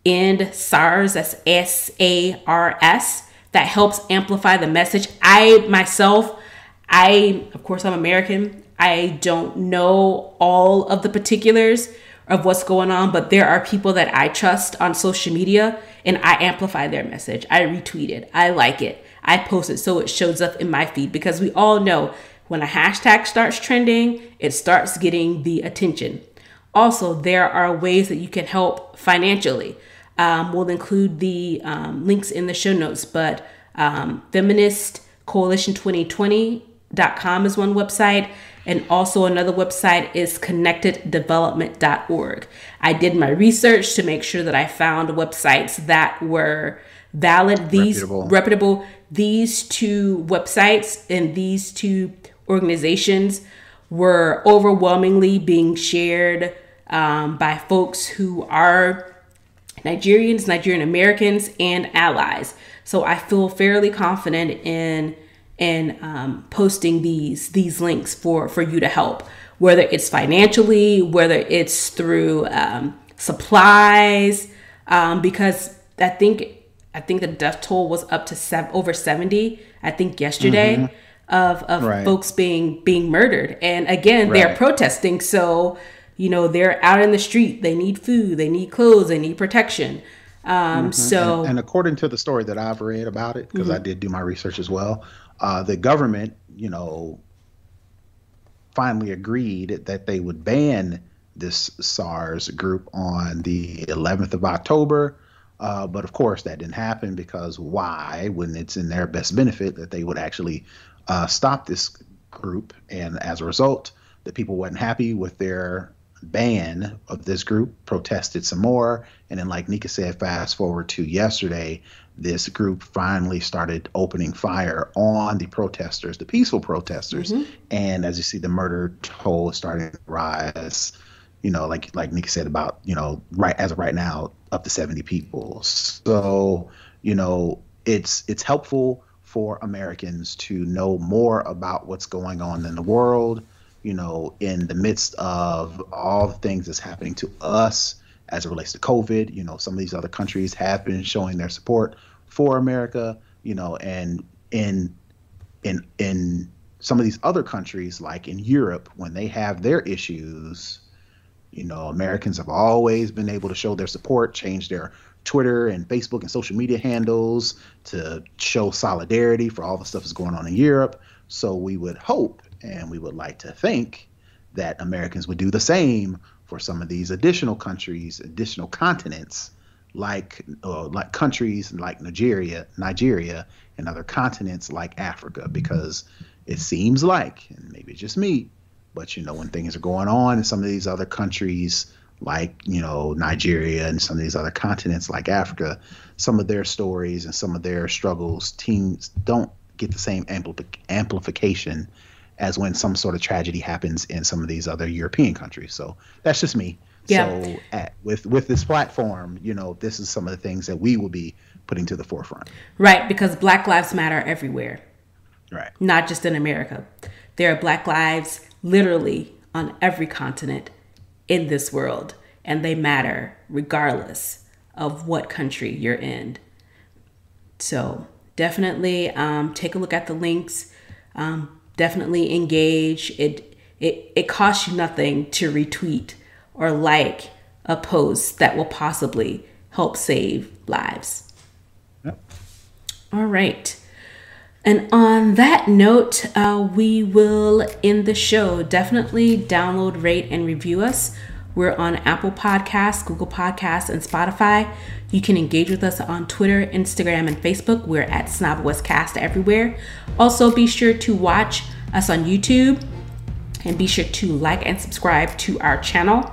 end SARS, that's S-A-R-S. That helps amplify the message. I myself, I of course I'm American. I don't know all of the particulars of what's going on, but there are people that I trust on social media and I amplify their message. I retweet it. I like it. I post it so it shows up in my feed because we all know when a hashtag starts trending, it starts getting the attention. Also, there are ways that you can help financially. Um, we'll include the um, links in the show notes, but um, Feminist Coalition 2020.com is one website. And also another website is connecteddevelopment.org. I did my research to make sure that I found websites that were valid. These reputable. reputable these two websites and these two organizations were overwhelmingly being shared um, by folks who are Nigerians, Nigerian Americans, and allies. So I feel fairly confident in in um, posting these these links for for you to help, whether it's financially, whether it's through um, supplies, um, because I think I think the death toll was up to seven, over seventy. I think yesterday. Mm-hmm. Of, of right. folks being being murdered and again right. they're protesting so you know they're out in the street. They need food. They need clothes. They need protection. Um, mm-hmm. so and, and, according to the story that i've read about it because mm-hmm. i did do my research as well uh, the government you know finally agreed that they would ban this sars group on the 11th of october. Uh, but of course that didn't happen because why when it's in their best benefit that they would actually uh, stop this group. And as a result the people weren't happy with their ban of this group protested some more. And then like Nica said fast forward to yesterday this group finally started opening fire on the protesters the peaceful protesters. Mm-hmm. and as you see the murder toll is starting to rise you know like like Nica said about you know right as of right now up to 70 people. So you know it's it's helpful for americans to know more about what's going on in the world you know, in the midst of all the things that's happening to us as it relates to COVID. You know, some of these other countries have been showing their support for America, you know, and in in in some of these other countries, like in Europe, when they have their issues, you know, Americans have always been able to show their support, change their Twitter and Facebook and social media handles to show solidarity for all the stuff that's going on in Europe. So we would hope and we would like to think that Americans would do the same for some of these additional countries, additional continents, like uh, like countries like Nigeria, Nigeria, and other continents like Africa, because it seems like, and maybe it's just me, but you know, when things are going on in some of these other countries, like you know Nigeria and some of these other continents like Africa, some of their stories and some of their struggles, teams don't get the same amplification as when some sort of tragedy happens in some of these other European countries. So that's just me. Yeah. So at, with with this platform, you know, this is some of the things that we will be putting to the forefront. Right, because Black Lives Matter everywhere. Right. Not just in America. There are Black lives literally on every continent in this world, and they matter regardless of what country you're in. So definitely um, take a look at the links. Um, definitely engage. It it it costs you nothing to retweet or like a post that will possibly help save lives. Yep. All right. And on that note, uh, we will end the show. Definitely download, rate, and review us. We're on Apple Podcasts, Google Podcasts, and Spotify. You can engage with us on Twitter, Instagram, and Facebook. We're at Snob Cast everywhere. Also, be sure to watch us on YouTube and be sure to like and subscribe to our channel.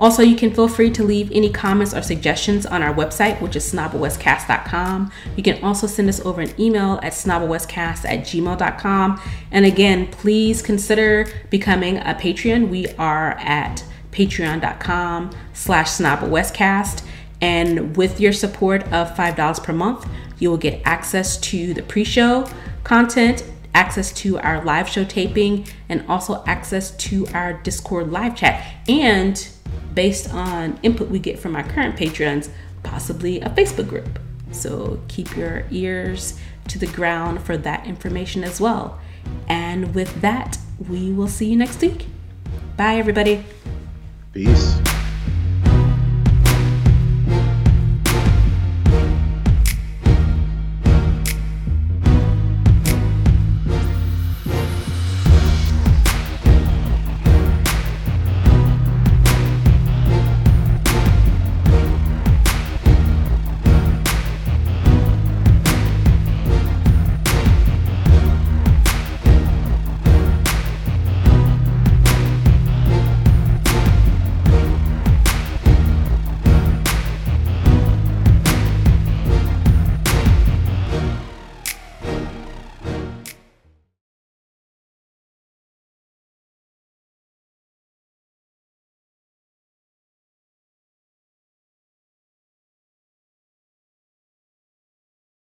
Also, you can feel free to leave any comments or suggestions on our website, which is snobOScast.com. You can also send us over an email at snobOScast at gmail.com. And again, please consider becoming a Patreon. We are at patreon.com slash snobOScast. And with your support of $5 per month, you will get access to the pre-show content, access to our live show taping, and also access to our Discord live chat. And based on input we get from our current patrons, possibly a Facebook group. So keep your ears to the ground for that information as well. And with that, we will see you next week. Bye, everybody. Peace.